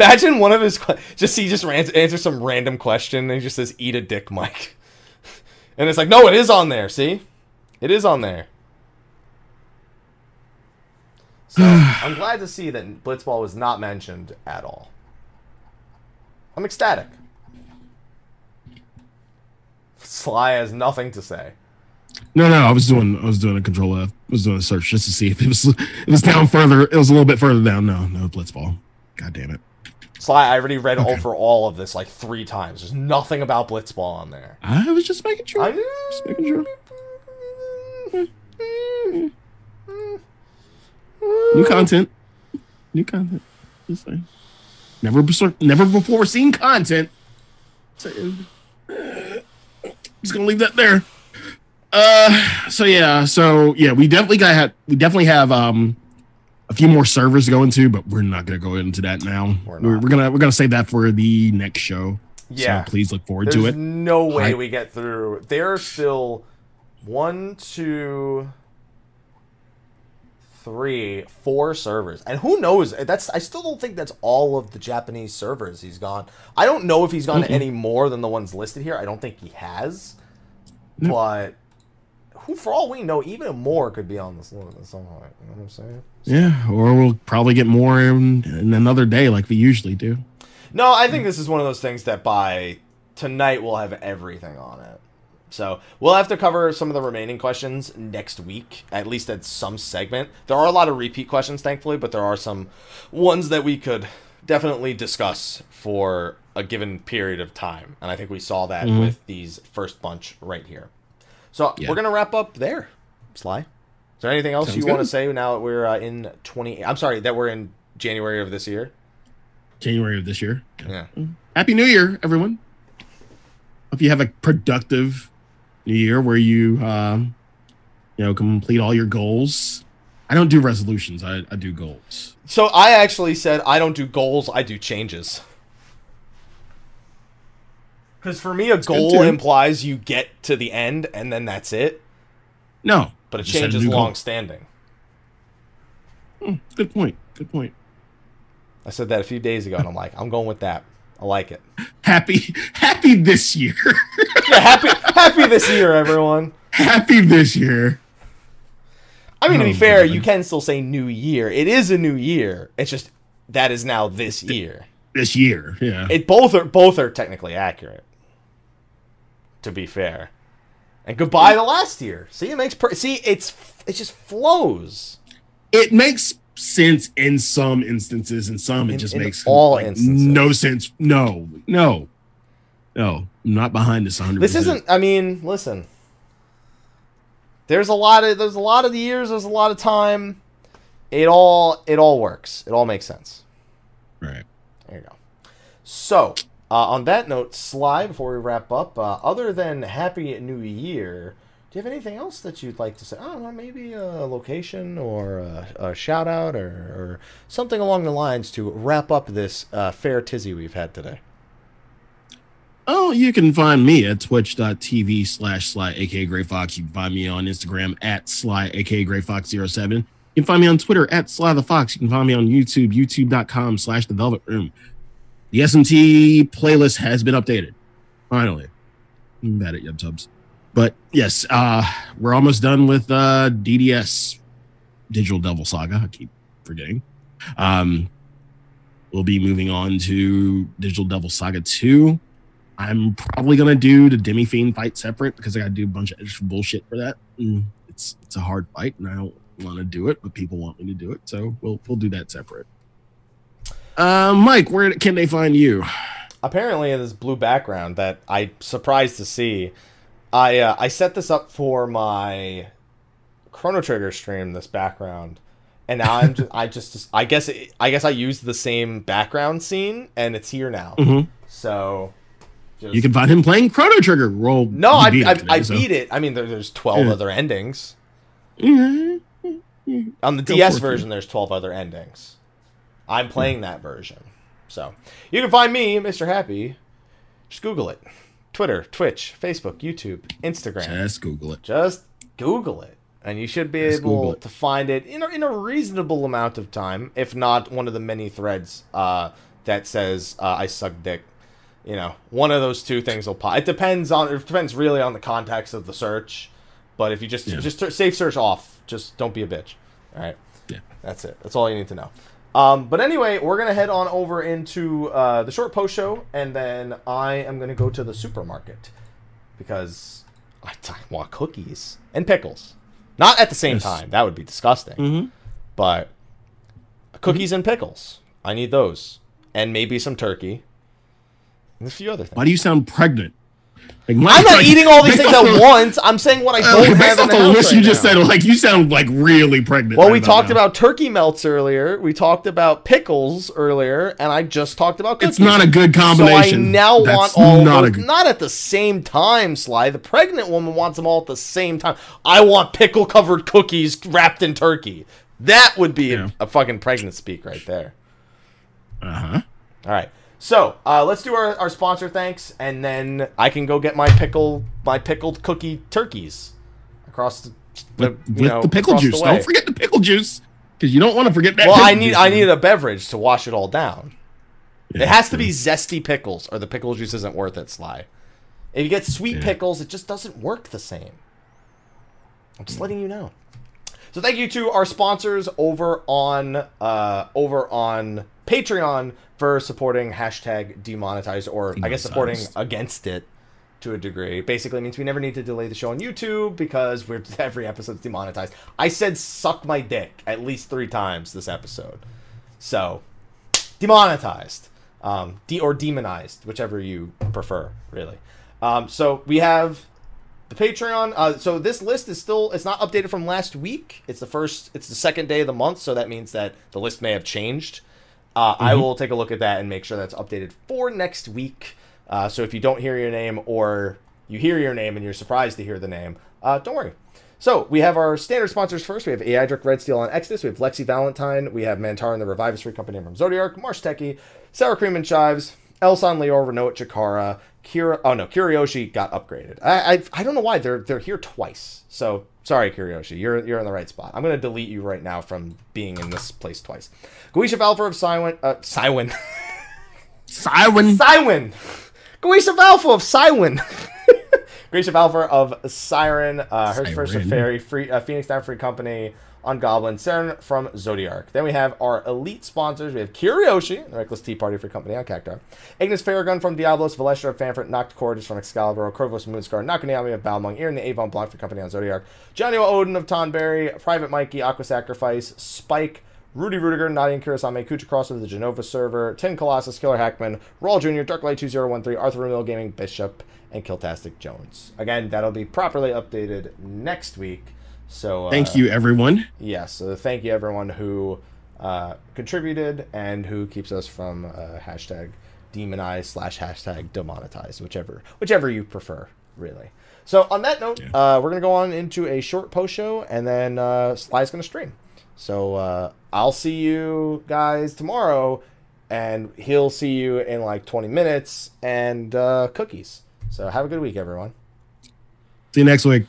imagine one of his just he just ran- answers some random question and he just says "eat a dick, Mike," and it's like no, it is on there. See, it is on there. So I'm glad to see that blitzball was not mentioned at all. I'm ecstatic. Sly has nothing to say. No, no, I was doing I was doing a control F. I was doing a search just to see if it was if it was down further. It was a little bit further down. No, no, blitzball. God damn it. Sly, I already read Okay. over all of this like three times. There's nothing about blitzball on there. I was just making sure. I Just making sure. New content. New content. Just saying. Never, never before seen content. So, just gonna leave that there. Uh, so yeah, so yeah, we definitely got have we definitely have um a few more servers to go into, but we're not gonna go into that now. We're We're, we're gonna we're gonna save that for the next show. Yeah. So please look forward There's to it. no way I- we get through. There are still one, two, three, four servers, and who knows? That's I still don't think that's all of the Japanese servers he's gone. I don't know if he's gone to Mm-mm. any more than the ones listed here. I don't think he has, No. but who, for all we know, even more could be on this list at some point. You know what I'm saying? Yeah, or we'll probably get more in, in another day like we usually do. No, I think this is one of those things that by tonight we'll have everything on it. So we'll have to cover some of the remaining questions next week, at least at some segment. There are a lot of repeat questions, thankfully, but there are some ones that we could definitely discuss for a given period of time. And I think we saw that Mhm. with these first bunch right here. So Yeah. we're going to wrap up there, Sly. Is there anything else Sounds you want to say now that we're uh, in 20? I'm sorry, that we're in January of this year? January of this year. Yeah. Happy New Year, everyone. Hope you have a productive new year where you, um, you know, complete all your goals. I don't do resolutions. I, I do goals. So I actually said I don't do goals, I do changes. Because for me, a good goal implies you get to the end and then that's it. No, But a change is new goal. long standing. Hmm, good point. Good point. I said that a few days ago, and I'm like, I'm going with that. I like it. Happy, happy this year. Yeah, happy, happy this year, everyone. happy this year. I mean, to be Oh, fair, God. you can still say new year. It is a new year. It's just that is now this year. This year. Yeah. It both are both are technically accurate. To be fair, and goodbye to last year. See, it makes per- see it's it just flows. it makes sense in some instances and some it In- just in makes all like, instances. no sense no no no I'm not behind this 100 This isn't. I mean, listen. There's a lot of there's a lot of the years. There's a lot of time. It all it all works. It all makes sense. right There you go. So, uh, on that note, Sly, before we wrap up, uh, other than Happy New Year, do you have anything else that you'd like to say? I don't maybe a location or a, a shout out or, or something along the lines to wrap up this uh, fair tizzy we've had today. oh you can find me at twitch.tv slash sly aka gray fox you can find me on instagram at sly aka gray fox 07 you can find me on twitter at sly the fox you can find me on youtube youtube.com slash the velvet room the smt playlist has been updated. Finally. I'm bad at yubtubs but yes uh we're almost done with uh dds digital devil saga. I keep forgetting. Um we'll be moving on to digital devil saga 2 i'm probably gonna do the demi fiend fight separate because i gotta do a bunch of extra bullshit for that. Mm, it's it's a hard fight and i don't want to do it but people want me to do it so we'll we'll do that separate uh mike where can they find you apparently in this blue background that I surprised to see. I uh, I set this up for my Chrono Trigger stream. This background, and now I'm just, I just I guess it, I guess I used the same background scene, and it's here now. Mhm. So Just- You can find him playing Chrono Trigger. Roll. no, I, beat I, it today, I so- beat it. I mean, there, there's 12 Yeah. other endings. Mhm. On the Go DS for it. version, there's 12 other endings. I'm playing that version. So you can find me, Mr. Happy. Just Google it. Twitter, Twitch, Facebook, YouTube, Instagram. Just Google it. Just Google it. And you should be Just able to find it in a, in a reasonable amount of time, if not one of the many threads uh, that says uh, I suck dick. You know, one of those two things will pop. It depends on. It depends really on the context of the search. But if you just Yeah. just safe search off, just don't be a bitch. All right. Yeah. That's it. That's all you need to know. Um, but anyway, we're gonna head on over into uh, the short post show, and then I am gonna go to the supermarket because I, I want cookies and pickles. Not at the same Yes. time. That would be disgusting. Mm-hmm. But cookies and pickles. I need those, and maybe some turkey, and a few other things. Why do you sound pregnant? Like, my- I'm not like, eating all these things at once. I'm saying what I uh, don't have based in the the list right you just now. said, like you sound like really pregnant. Well, right we about talked now. about turkey melts earlier. We talked about pickles earlier, and I just talked about cookies. It's not a good combination. So I now That's want all not those, not at the same time, Sly. The pregnant woman wants them all at the same time. I want pickle covered cookies wrapped in turkey. That would be Yeah. a, a fucking pregnant speak right there. Uh huh. All right. So uh, let's do our, our sponsor thanks, and then I can go get my pickle my pickled cookie turkeys across the, the With, know, the pickle across the juice. Don't forget the pickle juice because you don't want to forget that. Well, I need juice, I need a beverage to wash it all down. Yeah, It has to true. be zesty pickles, or the pickle juice isn't worth it, Sly. If you get sweet Yeah. pickles, it just doesn't work the same. I'm just letting you know. So thank you to our sponsors over on uh, over on Patreon for supporting hashtag demonetized, or I guess supporting against it to a degree. Basically means we never need to delay the show on YouTube because we're every episode's demonetized. I said suck my dick at least three times this episode. So demonetized, um, de- or demonized, whichever you prefer, really. Um, so we have the Patreon. Uh, so this list is still it's not updated from last week. It's the first. It's the second day of the month, so that means that the list may have changed. Uh, I will take a look at that and make sure that's updated for next week. Uh, so if you don't hear your name or you hear your name and you're surprised to hear the name, uh, don't worry. So we have our standard sponsors first. We have AI Direct Red Steel on Exodus. We have Lexi Valentine. We have Mantar and the Revivus Free Company from Zodiark. Marsh Techie. Sour Cream and Chives. Elson Leor, Renault Chikara. Kira. Oh no, Kurioshi got upgraded. I, I I don't know why they're they're here twice. So sorry, Kurioshi, you're you're in the right spot. I'm gonna delete you right now from being in this place twice. Guisha Valfor of Cywin. Uh, Cywin. Siren. Cywin. Guisha of Cywin. Guisha Valfor of Siren. Uh, her first of. Fairy. Free, uh, Phoenix Down Free Company. On Goblin. Saren from Zodiark. Then we have our elite sponsors. We have Kurioshi, the Reckless Tea Party Free Company on Cactuar. Ignis Farragun from Diablos. Valestra of Famfrit. Noct from Excalibur. Corvus Moonscar. Nakaniami of Balmung. Erin the Avon Blanc Free Company on Zodiark. Johnny Odin of Tonberry. Private Mikey. Aqua Sacrifice. Spike. Rudy Rudiger, Nadian Kurosame, Kucha Cross of the Jenova server, Tin Colossus, Killer Hackman, Rawl Jr., Darklight 2013, Arthur Mill Gaming, Bishop, and Kiltastic Jones. Again, that'll be properly updated next week. So uh, Thank you, everyone. Yes, so thank you everyone who uh, contributed and who keeps us from uh, hashtag demonize slash hashtag demonetize, whichever whichever you prefer, really. So on that note, Yeah. uh, we're gonna go on into a short post show, and then uh, Sly's gonna stream. So uh, I'll see you guys tomorrow, and he'll see you in like 20 minutes and uh, cookies. So have a good week, everyone. See you next week.